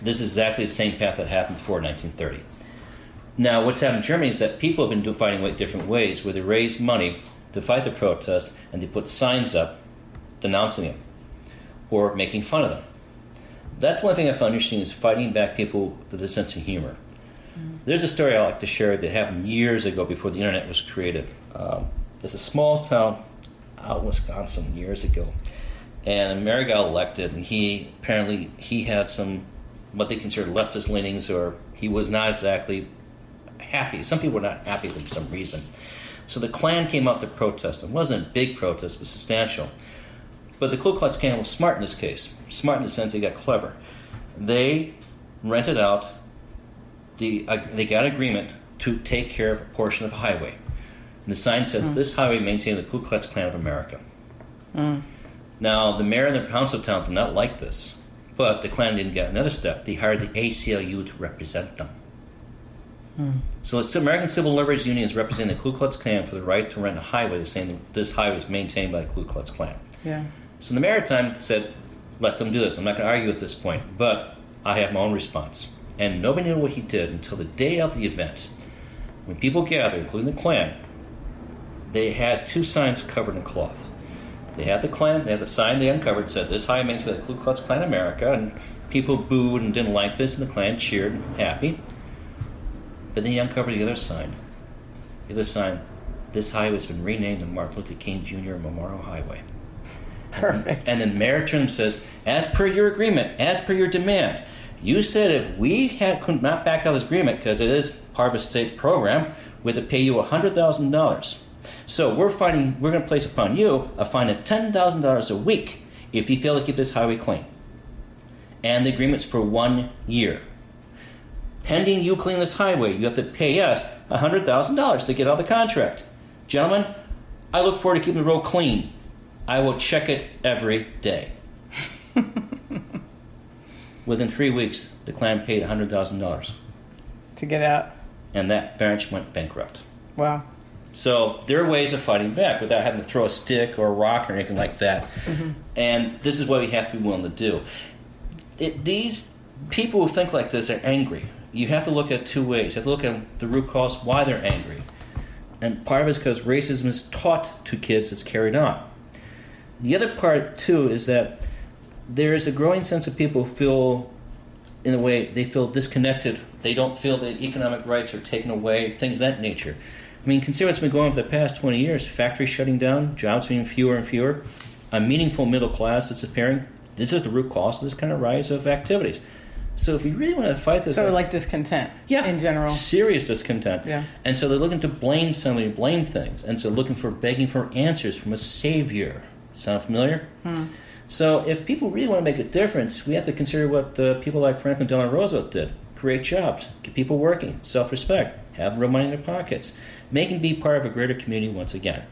This is exactly the same path that happened before 1930. Now, what's happened in Germany is that people have been fighting different ways, where they raise money to fight the protests and they put signs up denouncing them or making fun of them. That's one thing I found interesting is fighting back people with a sense of humor. There's a story I like to share that happened years ago before the internet was created. Um, there's a small town out in Wisconsin years ago, and a mayor got elected, and he apparently he had some what they considered leftist leanings, or he was not exactly happy. Some people were not happy for some reason. So the Klan came out to protest. It wasn't a big protest, but substantial. But the Ku Klux Klan was smart in this case. Smart in the sense they got clever. They rented out the uh, they got agreement to take care of a portion of a highway. And the sign said, "This highway maintained the Ku Klux Klan of America." Now, the mayor and the council town did not like this, but the Klan didn't get another step. They hired the ACLU to represent them. So the American Civil Liberties Union is representing the Ku Klux Klan for the right to rent a highway, saying that this highway is maintained by the Ku Klux Klan.
Yeah.
So the maritime said, let them do this. I'm not going to argue at this point, but I have my own response. And nobody knew what he did until the day of the event. When people gathered, including the Klan, they had two signs covered in cloth. They had the Klan, they had the sign they uncovered said, This high meant to the Ku Klux Klan America, and people booed and didn't like this, and the Klan cheered and happy. But then he uncovered the other sign. The other sign, this highway has been renamed the Martin Luther King Jr. Memorial Highway.
Perfect.
And then Mayor Trim says, as per your agreement, as per your demand, you said if we had, could not back out this agreement because it is part of a state program, we have to pay you $100,000. So we're finding, we're going to place upon you a fine of $10,000 a week if you fail to keep this highway clean. And the agreement's for one year. Pending you clean this highway, you have to pay us $100,000 to get out of the contract. Gentlemen, I look forward to keeping the road clean. I will check it every day. Within three weeks, the clan paid $100,000,
to get out.
and that branch went bankrupt.
Wow.
So there are ways of fighting back without having to throw a stick or a rock or anything like that. Mm-hmm. And this is what we have to be willing to do. It, these people who think like this are angry. You have to look at two ways. You have to look at the root cause why they're angry. And part of it is because racism is taught to kids, it's carried on. The other part, too, is that there is a growing sense of people who feel, in a way, they feel disconnected. They don't feel that economic rights are taken away, things of that nature. I mean, consider what's been going on for the past 20 years factories shutting down, jobs being fewer and fewer, a meaningful middle class that's appearing. This is the root cause of this kind of rise of activities. So, if we really want to fight this,
So like discontent.
yeah,
In general.
serious discontent.
Yeah.
And so they're looking to blame somebody, blame things, and so looking for begging for answers from a savior. Sound familiar?
Hmm.
So if people really want to make a difference, we have to consider what uh, people like Franklin Delano Roosevelt did: create jobs, get people working, self-respect, have real money in their pockets, Make making be part of a greater community once again.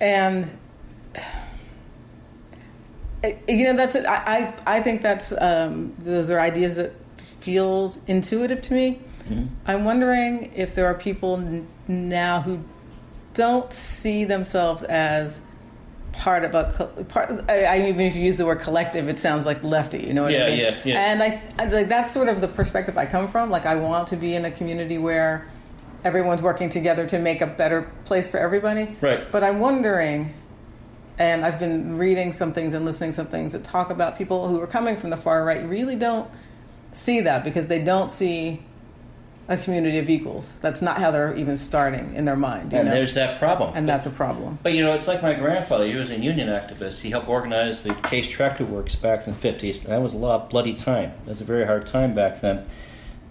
and eh, you know that's it. I, I I think that's um, those are ideas that feel intuitive to me. I'm wondering if there are people n- now who don't see themselves as part of a part. Of, I, I even if you use the word collective, it sounds like lefty. You know what
Yeah,
I mean?
yeah, yeah.
And I, I like that's sort of the perspective I come from. Like I want to be in a community where everyone's working together to make a better place for everybody.
Right.
But I'm wondering, and I've been reading some things and listening to some things that talk about people who are coming from the far right really don't see that because they don't see a community of equals. That's not how they're even starting in their mind. You
And
know?
there's that problem.
and that's a problem.
But you know, it's like my grandfather. He was a union activist. He helped organize the Case Tractor Works back in the 50s. That was a lot of bloody time. That was a very hard time back then.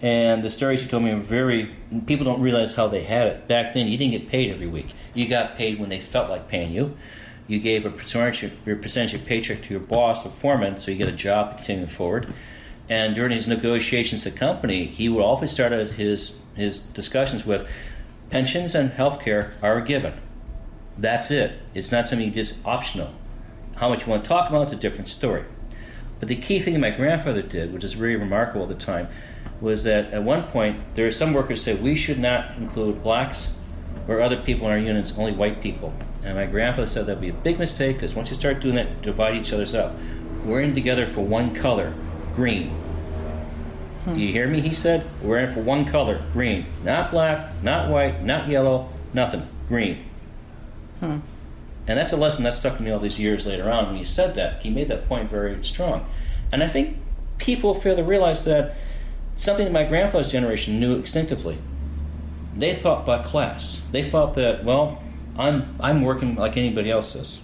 And the stories he told me were very. People don't realize how they had it back then. You didn't get paid every week. You got paid when they felt like paying you. You gave a percentage, of- your percentage of paycheck to your boss or foreman, so you get a job continuing forward. And during his negotiations with the company, he would always start his his discussions with pensions and health care are a given. That's it. It's not something just optional. How much you want to talk about is a different story. But the key thing that my grandfather did, which is really remarkable at the time, was that at one point there are some workers say we should not include blacks or other people in our units, only white people. And my grandfather said that'd be a big mistake because once you start doing that, divide each other's up. We're in together for one color, green. Hmm. Do you hear me? He said, We're in for one color, green. Not black, not white, not yellow, nothing. Green. Hmm. And that's a lesson that stuck with me all these years later on. When he said that, he made that point very strong. And I think people fail to realize that something that my grandfather's generation knew instinctively. They thought by class. They thought that, well, I'm I'm working like anybody else is.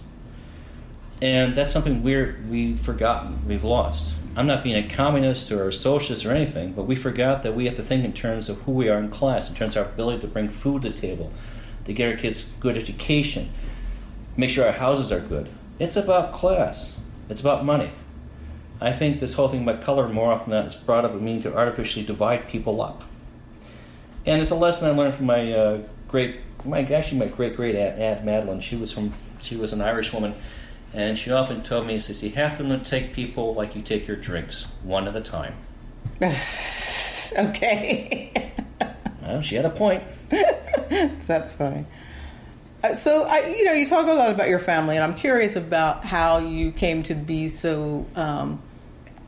And that's something we're we've forgotten, we've lost. I'm not being a communist or a socialist or anything, but we forgot that we have to think in terms of who we are in class, in terms of our ability to bring food to the table, to get our kids good education, make sure our houses are good. It's about class. It's about money. I think this whole thing about color more often than not is brought up with meaning to artificially divide people up. And it's a lesson I learned from my uh, great, my actually my great great aunt, aunt Madeline. She was from, she was an Irish woman, and she often told me, says, you have to take people like you take your drinks, one at a time.
okay.
Well, she had a point.
That's funny. Uh, So, I, you know, you talk a lot about your family, and I'm curious about how you came to be so um,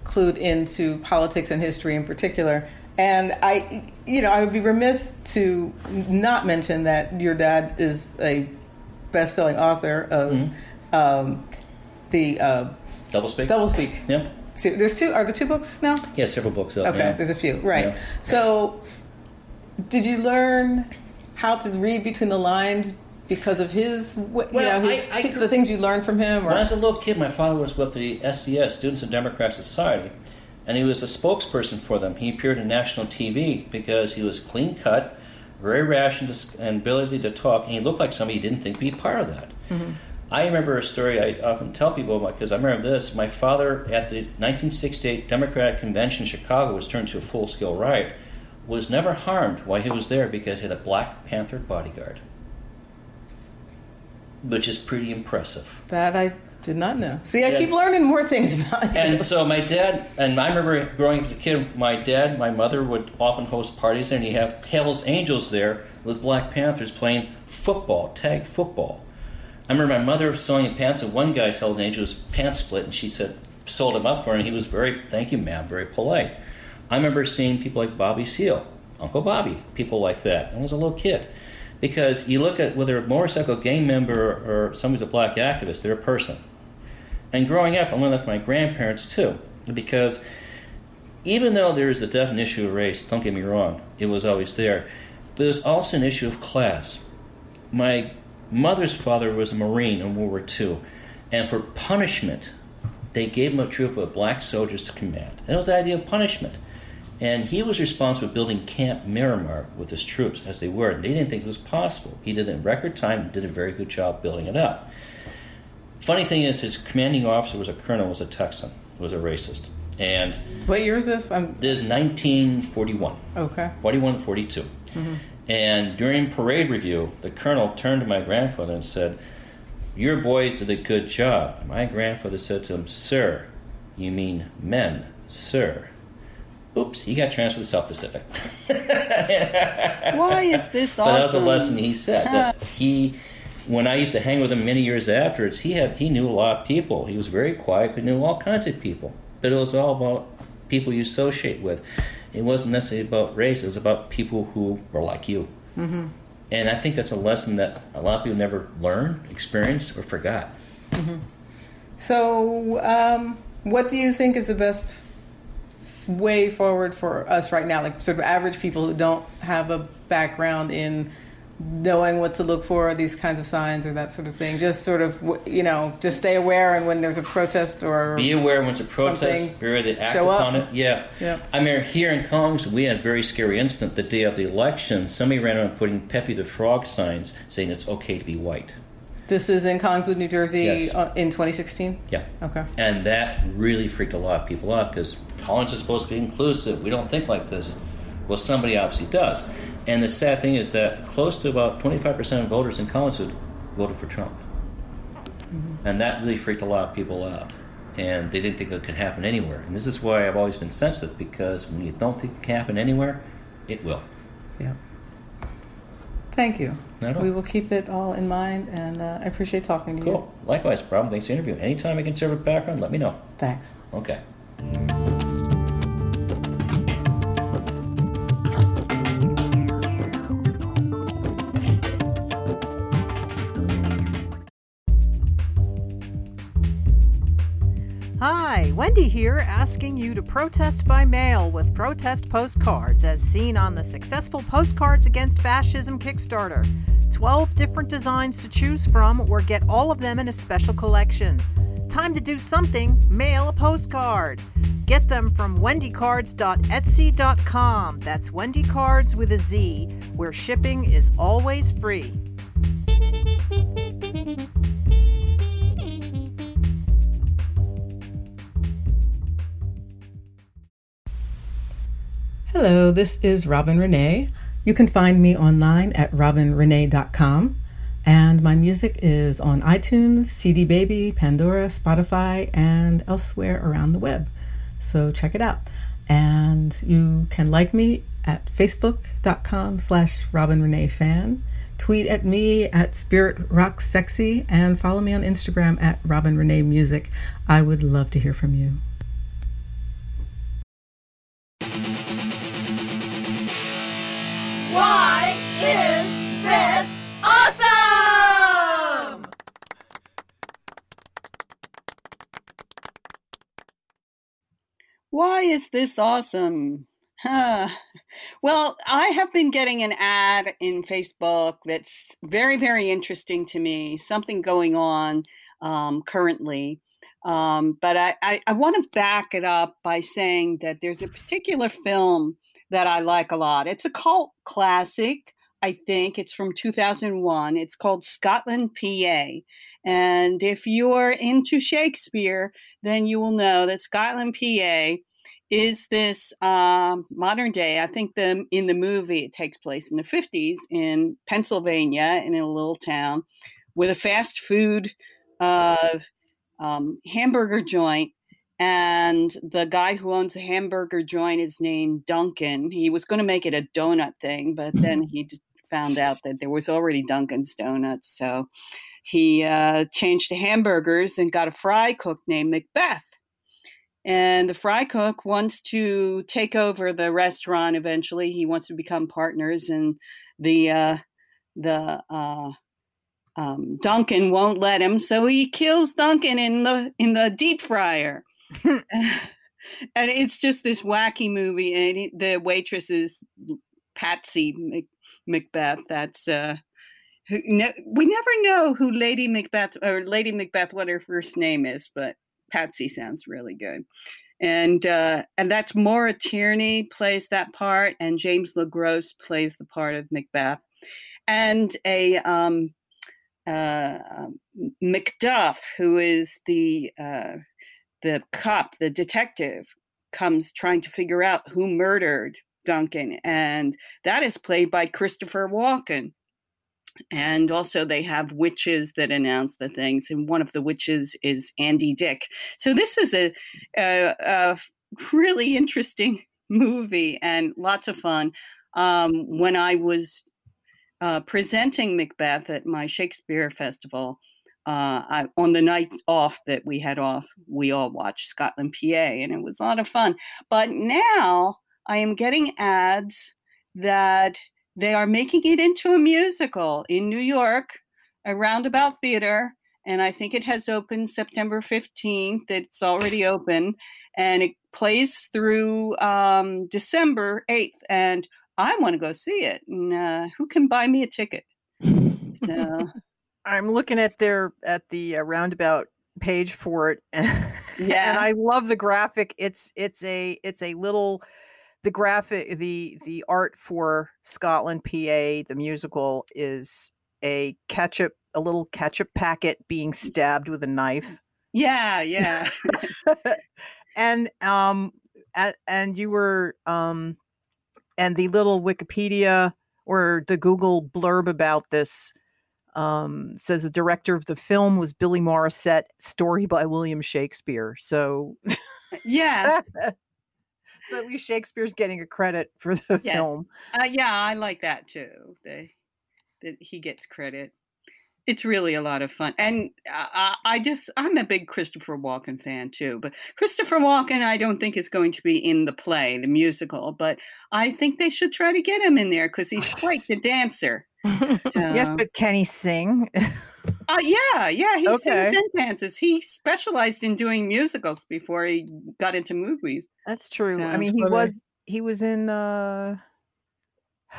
clued into politics and history in particular. And I, you know, I would be remiss to not mention that your dad is a best-selling author of um, the uh,
Double speak.
Doublespeak.
Yeah.
So there's two. Are there two books now?
Yeah, several books out.
Okay,
yeah.
there's a few, right?
Yeah.
So, did you learn how to read between the lines because of his, you
Well,
know, his,
I- I
t-
grew-
the things you learned from him? Or
When I was a little kid, my father was with the SDS, Students of Democrat Society, and he was a spokesperson for them. He appeared on national TV because he was clean cut, very rational and ability to talk, and he looked like somebody you didn't think would be part of that. I remember a story I often tell people about because I remember this. My father, at the 1968 Democratic Convention in Chicago, was turned to a full scale riot, was never harmed while he was there because he had a Black Panther bodyguard, which is pretty impressive.
that I did not know. See, I
Yeah.
keep learning more things about you.
And so my dad, and I remember growing up as a kid, my dad, my mother would often host parties, and you have Hell's Angels there with Black Panthers playing football, tag football. I remember my mother selling pants, and one guy's Hell's Angels pants split, and she said, sold him up for him, he was very, thank you, ma'am, very polite. I remember seeing people like Bobby Seale, Uncle Bobby, people like that. I was a little kid. Because you look at whether a motorcycle gang member or somebody's a black activist, they're a person. And growing up, I learned that from my grandparents too, because even though there is a definite issue of race, don't get me wrong, it was always there, but there's also an issue of class. My mother's father was a Marine in World War II, and for punishment, they gave him a troop of black soldiers to command. And it was the idea of punishment. And he was responsible for building Camp Miramar with his troops, as they were. And they didn't think it was possible. He did it in record time and did a very good job building it up. Funny thing is, his commanding officer was a colonel, was a Texan, was a racist. And
what year is this? I'm
this is 1941,
okay.
41, 42. Mm-hmm. And during parade review, the colonel turned to my grandfather and said, Your boys did a good job. My grandfather said to him, Sir, you mean men, sir. Oops, he got transferred to the South Pacific.
Why is this awesome?
But that was a lesson he said. That he, when I used to hang with him many years afterwards, he had he knew a lot of people. He was very quiet, but knew all kinds of people. But it was all about people you associate with. It wasn't necessarily about race. It was about people who were like you. Mm-hmm. And I think that's a lesson that a lot of people never learned, experienced, or forgot.
So, um, what do you think is the best way forward for us right now? Like, sort of average people who don't have a background in knowing what to look for, these kinds of signs or that sort of thing. Just sort of, you know, just stay aware. And when there's a protest or
be aware when it's a protest, be ready to act upon it. Yeah.
yeah.
I mean, here in Collins, we had a very scary incident the day of the election. Somebody ran around putting Pepe the Frog signs saying it's okay to be white.
This is in Collingswood, New Jersey
Yes.
uh, in 2016?
Yeah.
Okay.
And that really freaked a lot of people out because Collins is supposed to be inclusive. We don't think like this. Well, somebody obviously does. And the sad thing is that close to about 25% of voters in Collingswood voted for Trump. And that really freaked a lot of people out. And they didn't think it could happen anywhere. And this is why I've always been sensitive because when you don't think it can happen anywhere, it will.
Yeah. Thank you. We will keep it all in mind, and uh, I appreciate talking to you.
Cool. Likewise, problem. Thanks for the interview. Anytime I can serve a background, let me know.
Thanks.
Okay.
Hi, Wendy here, asking you to protest by mail with protest postcards as seen on the successful Postcards Against Fascism Kickstarter. 12 different designs to choose from, or get all of them in a special collection. Time to do something, mail a postcard. Get them from wendycardz.etsy.com. That's wendycardz with a Z, where shipping is always free.
Hello, this is Robin Renée. You can find me online at robinrenee.com. And my music is on iTunes, CD Baby, Pandora, Spotify, and elsewhere around the web. So check it out. And you can like me at facebook.com slash Robin Renée fan. Tweet at me at Spirit Rock Sexy and follow me on Instagram at Robin Renée Music. I would love to hear from you.
Why is this awesome?
Huh. Well, I have been getting an ad in Facebook that's very, very interesting to me. Something going on um, currently. Um, but I, I, I want to back it up by saying that there's a particular film that I like a lot. It's a cult classic. I think it's from 2001. It's called Scotland, PA. And if you're into Shakespeare, then you will know that Scotland, PA is this um, modern day. I think the in the movie it takes place in the 50s in Pennsylvania in a little town with a fast food uh, um, hamburger joint. And the guy who owns the hamburger joint is named Duncan. He was going to make it a donut thing, but then he found out that there was already Duncan's Donuts. So he uh, changed to hamburgers and got a fry cook named Macbeth. And the fry cook wants to take over the restaurant eventually. He wants to become partners, and the uh, the uh, um, Duncan won't let him, so he kills Duncan in the in the deep fryer. and it's just this wacky movie, and it, the waitress is Patsy Macbeth. That's uh, who, ne- we never know who Lady Macbeth or Lady Macbeth what her first name is, but Patsy sounds really good. And uh, and that's Maura Tierney plays that part, and James LeGros plays the part of Macbeth, and a um, uh, um, Macduff, who is the uh, the cop, the detective, comes trying to figure out who murdered Duncan, and that is played by Christopher Walken. And also, they have witches that announce the things, and one of the witches is Andy Dick. So this is a, a, a really interesting movie and lots of fun. Um, when I was uh, presenting Macbeth at my Shakespeare festival, uh, I, on the night off that we had off, we all watched Scotland, PA, and it was a lot of fun. But now I am getting ads that they are making it into a musical in New York, a roundabout theater. And I think it has opened September 15th. It's already open and it plays through um, December 8th. And I want to go see it. And, uh, who can buy me a ticket? So
I'm looking at their at the uh, roundabout page for it, and,
Yeah.
and I love the graphic. It's it's a it's a little the graphic the the art for Scotland, PA, the musical is a ketchup a little ketchup packet being stabbed with a knife.
yeah, yeah.
and um and you were um and the little wikipedia or the google blurb about this um says the director of the film was billy morrissette story by william shakespeare so
yeah.
so at least shakespeare's getting a credit for the
Yes.
film
Uh, yeah, I like that too. That that he gets credit. It's really a lot of fun, and uh, I, I just I'm a big Christopher Walken fan too. But Christopher Walken, I don't think is going to be in the play, the musical. But I think they should try to get him in there because he's quite the dancer.
Yes but can he sing
Uh, yeah, yeah, he
Okay.
sings and dances. He specialized in doing musicals before he got into movies.
that's true i mean he
funny.
was he was in uh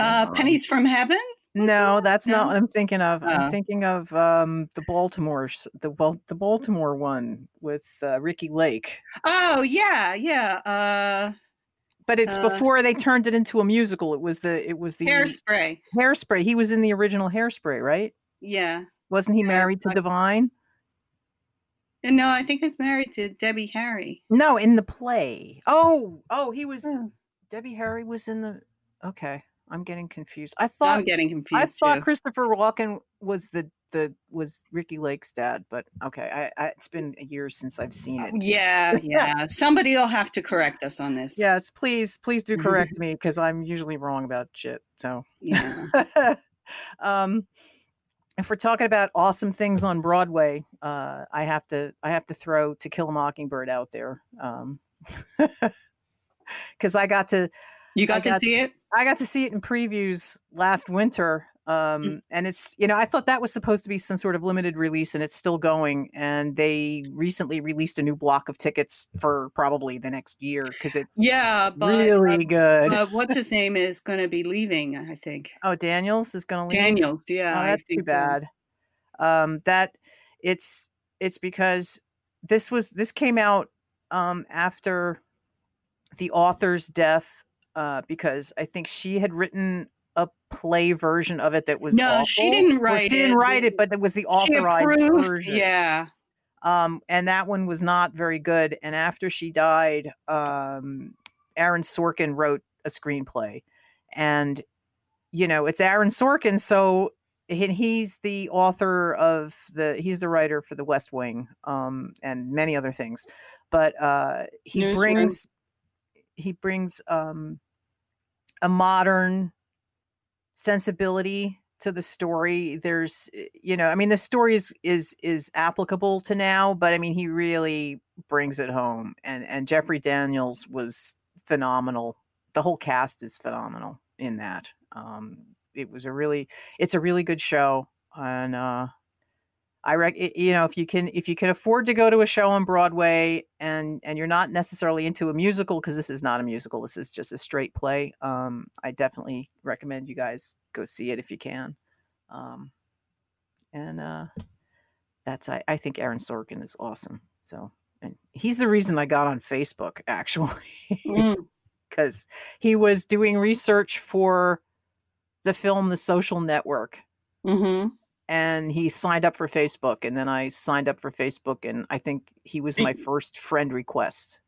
Uh, Pennies from Heaven.
No, that's not what I'm thinking of.
Oh.
I'm thinking of um, the Baltimore, s- the well, the Baltimore one with uh, Ricki Lake.
Oh yeah, yeah. Uh,
But it's
Uh,
before they turned it into a musical. It was the it was the
Hairspray.
Hairspray. He was in the original Hairspray, right?
Yeah.
Wasn't he
Yeah,
married to
I-
Divine?
And no, I think he's married to Debbie Harry.
No, in the play. Oh, oh, he was.
Oh.
Debbie Harry was in the. Okay, I'm getting confused. I thought I'm
getting confused
I thought
too.
Christopher Walken was the the was Ricki Lake's dad, but okay, I, I it's been years since I've seen it.
yeah, yeah. Somebody will have to correct us on this.
Yes, please, please do correct me because I'm usually wrong about shit. So,
Yeah.
um, if we're talking about awesome things on Broadway, uh, I have to I have to throw To Kill a Mockingbird out there Um, because I got to
You got to see it?
I got to see it in previews last winter. Um, and it's, you know, I thought that was supposed to be some sort of limited release and it's still going. And they recently released a new block of tickets for probably the next year because it's
Yeah, but
really good.
uh, what's his name is going to be leaving, I think.
oh, Daniels is going to leave.
Daniels, yeah.
Oh, that's too
think so.
bad. Um, that it's it's because this was this came out um, after the author's death uh, because I think she had written a play version of it that was
No, she didn't write
she didn't
it.
write it, but it was the authorized
approved,
version.
Yeah.
Um, and that one was not very good. And after she died, um, Aaron Sorkin wrote a screenplay, and you know it's Aaron Sorkin, so and he's the author of the he's the writer for The West Wing, um, and many other things. But uh, he brings he brings um, a modern sensibility to the story there's eh, you know i mean the story is is is applicable to now but i mean he really brings it home and and jeffrey daniels was phenomenal. The whole cast is phenomenal in that. Um it was a really it's a really good show and uh I rec- you know if you can if you can afford to go to a show on Broadway and and you're not necessarily into a musical because this is not a musical this is just a straight play um I definitely recommend you guys go see it if you can um and uh that's I I think Aaron Sorkin is awesome so and he's the reason I got on Facebook actually
Mm.
because he was doing research for the film The Social Network
hmm
and he signed up for Facebook and then I signed up for Facebook and I think he was my first friend request.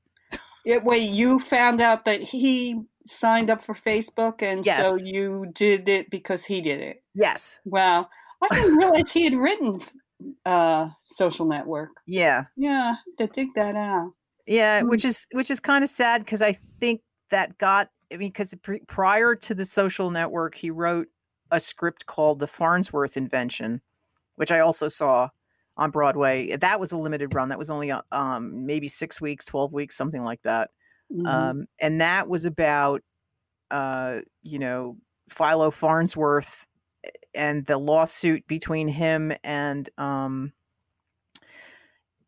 Yeah, wait, you found out that he signed up for Facebook and so you did it because he did it.
Yes.
Wow. I didn't realize he had written uh social network.
Yeah.
Yeah, to dig that out.
Yeah,
Mm.
which is which is kind of sad because I think that got I mean because prior to the social network he wrote a script called The Farnsworth Invention, which I also saw on Broadway. That was a limited run. That was only uh, um maybe 6 weeks, 12 weeks, something like that.
Mhm.
um, and that was about uh, you know Philo Farnsworth and the lawsuit between him and um,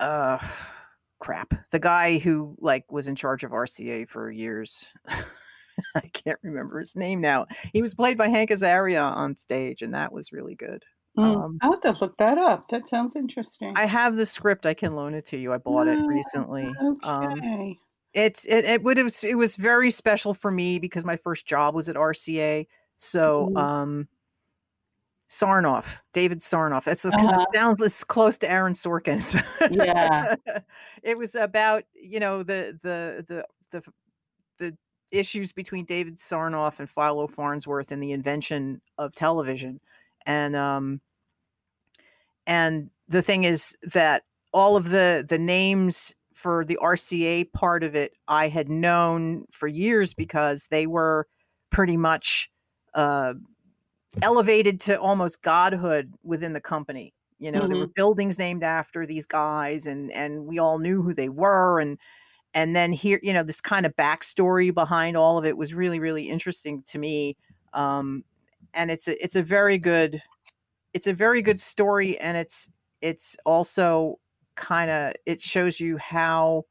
uh, crap, the guy who like was in charge of RCA for years. I can't remember his name now. He was played by Hank Azaria on stage, and that was really good.
Mm,
Um,
I'll have to look that up. That sounds interesting.
I have the script. I can loan it to you. I bought it
Ah,
recently. Um,
Okay.
it's it, it would it was it was very special for me because my first job was at RCA. So
Mhm.
um Sarnoff, David Sarnoff. It's because
Uh-huh.
it sounds it's close to Aaron Sorkin's.
Yeah.
it was about you know the the the the the issues between David Sarnoff and Philo Farnsworth and the invention of television, and um and the thing is that all of the the names for the RCA part of it I had known for years because they were pretty much uh, elevated to almost godhood within the company. You know, there were buildings named after these guys, and and we all knew who they were, and and then here, you know, this kind of backstory behind all of it was really really interesting to me. Um, and it's a it's a very good it's a very good story, and it's it's also kind of it shows you how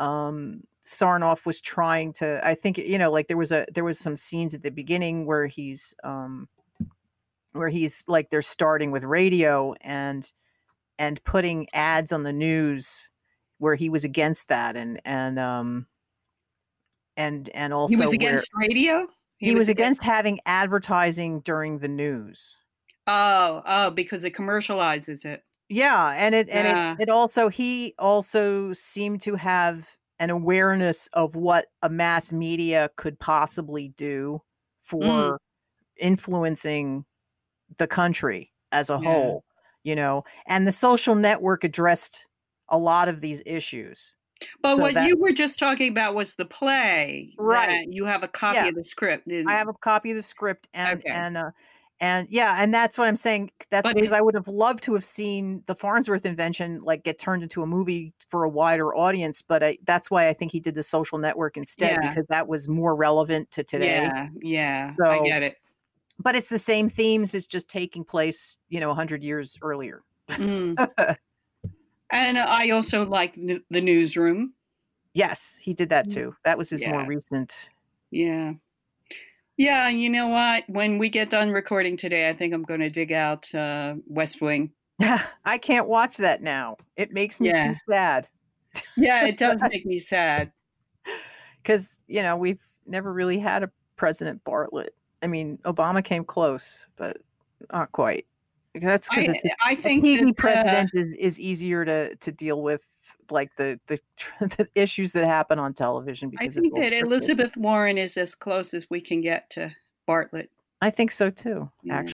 um Sarnoff was trying to I think you know like there was a there was some scenes at the beginning where he's um where he's like they're starting with radio and and putting ads on the news where he was against that and and um and and also
he was against radio.
he, was against having advertising during the news
Oh, oh, because it commercializes it.
Yeah, and it and
Yeah.
it, it also he also seemed to have an awareness of what a mass media could possibly do for influencing the country as a
Yeah.
whole, you know. And the social network addressed a lot of these issues.
But
So
what
that-
you were just talking about was the play.
Right.
You have a copy
Yeah.
of the script.
I have a copy of the script and
Okay.
and uh and yeah, and that's what I'm saying. That's
But
because
it-
I would have loved to have seen the Farnsworth invention like get turned into a movie for a wider audience, but I, that's why I think he did the social network instead
Yeah.
because that was more relevant to today.
Yeah, yeah. I get it.
But it's the same themes. It's just taking place, you know, hundred years earlier.
Mm. and I also like the, the newsroom.
yes, he did that too. That was his more
Mm. Yeah.
recent.
Yeah. Yeah, you know what? When we get done recording today, I think I'm going to dig out uh, West Wing.
Yeah, I can't watch that now. It makes me
Yeah.
too sad.
Yeah, it does make me sad.
because you know we've never really had a president Bartlet. I mean, Obama came close, but not quite. That's because
I, I think that, uh,
president is, is easier to to deal with, like the the, the issues that happen on television.
I
Because
think
it's
that
scripted.
Elizabeth Warren is as close as we can get to Bartlet.
I think so too.
Yeah.
Actually.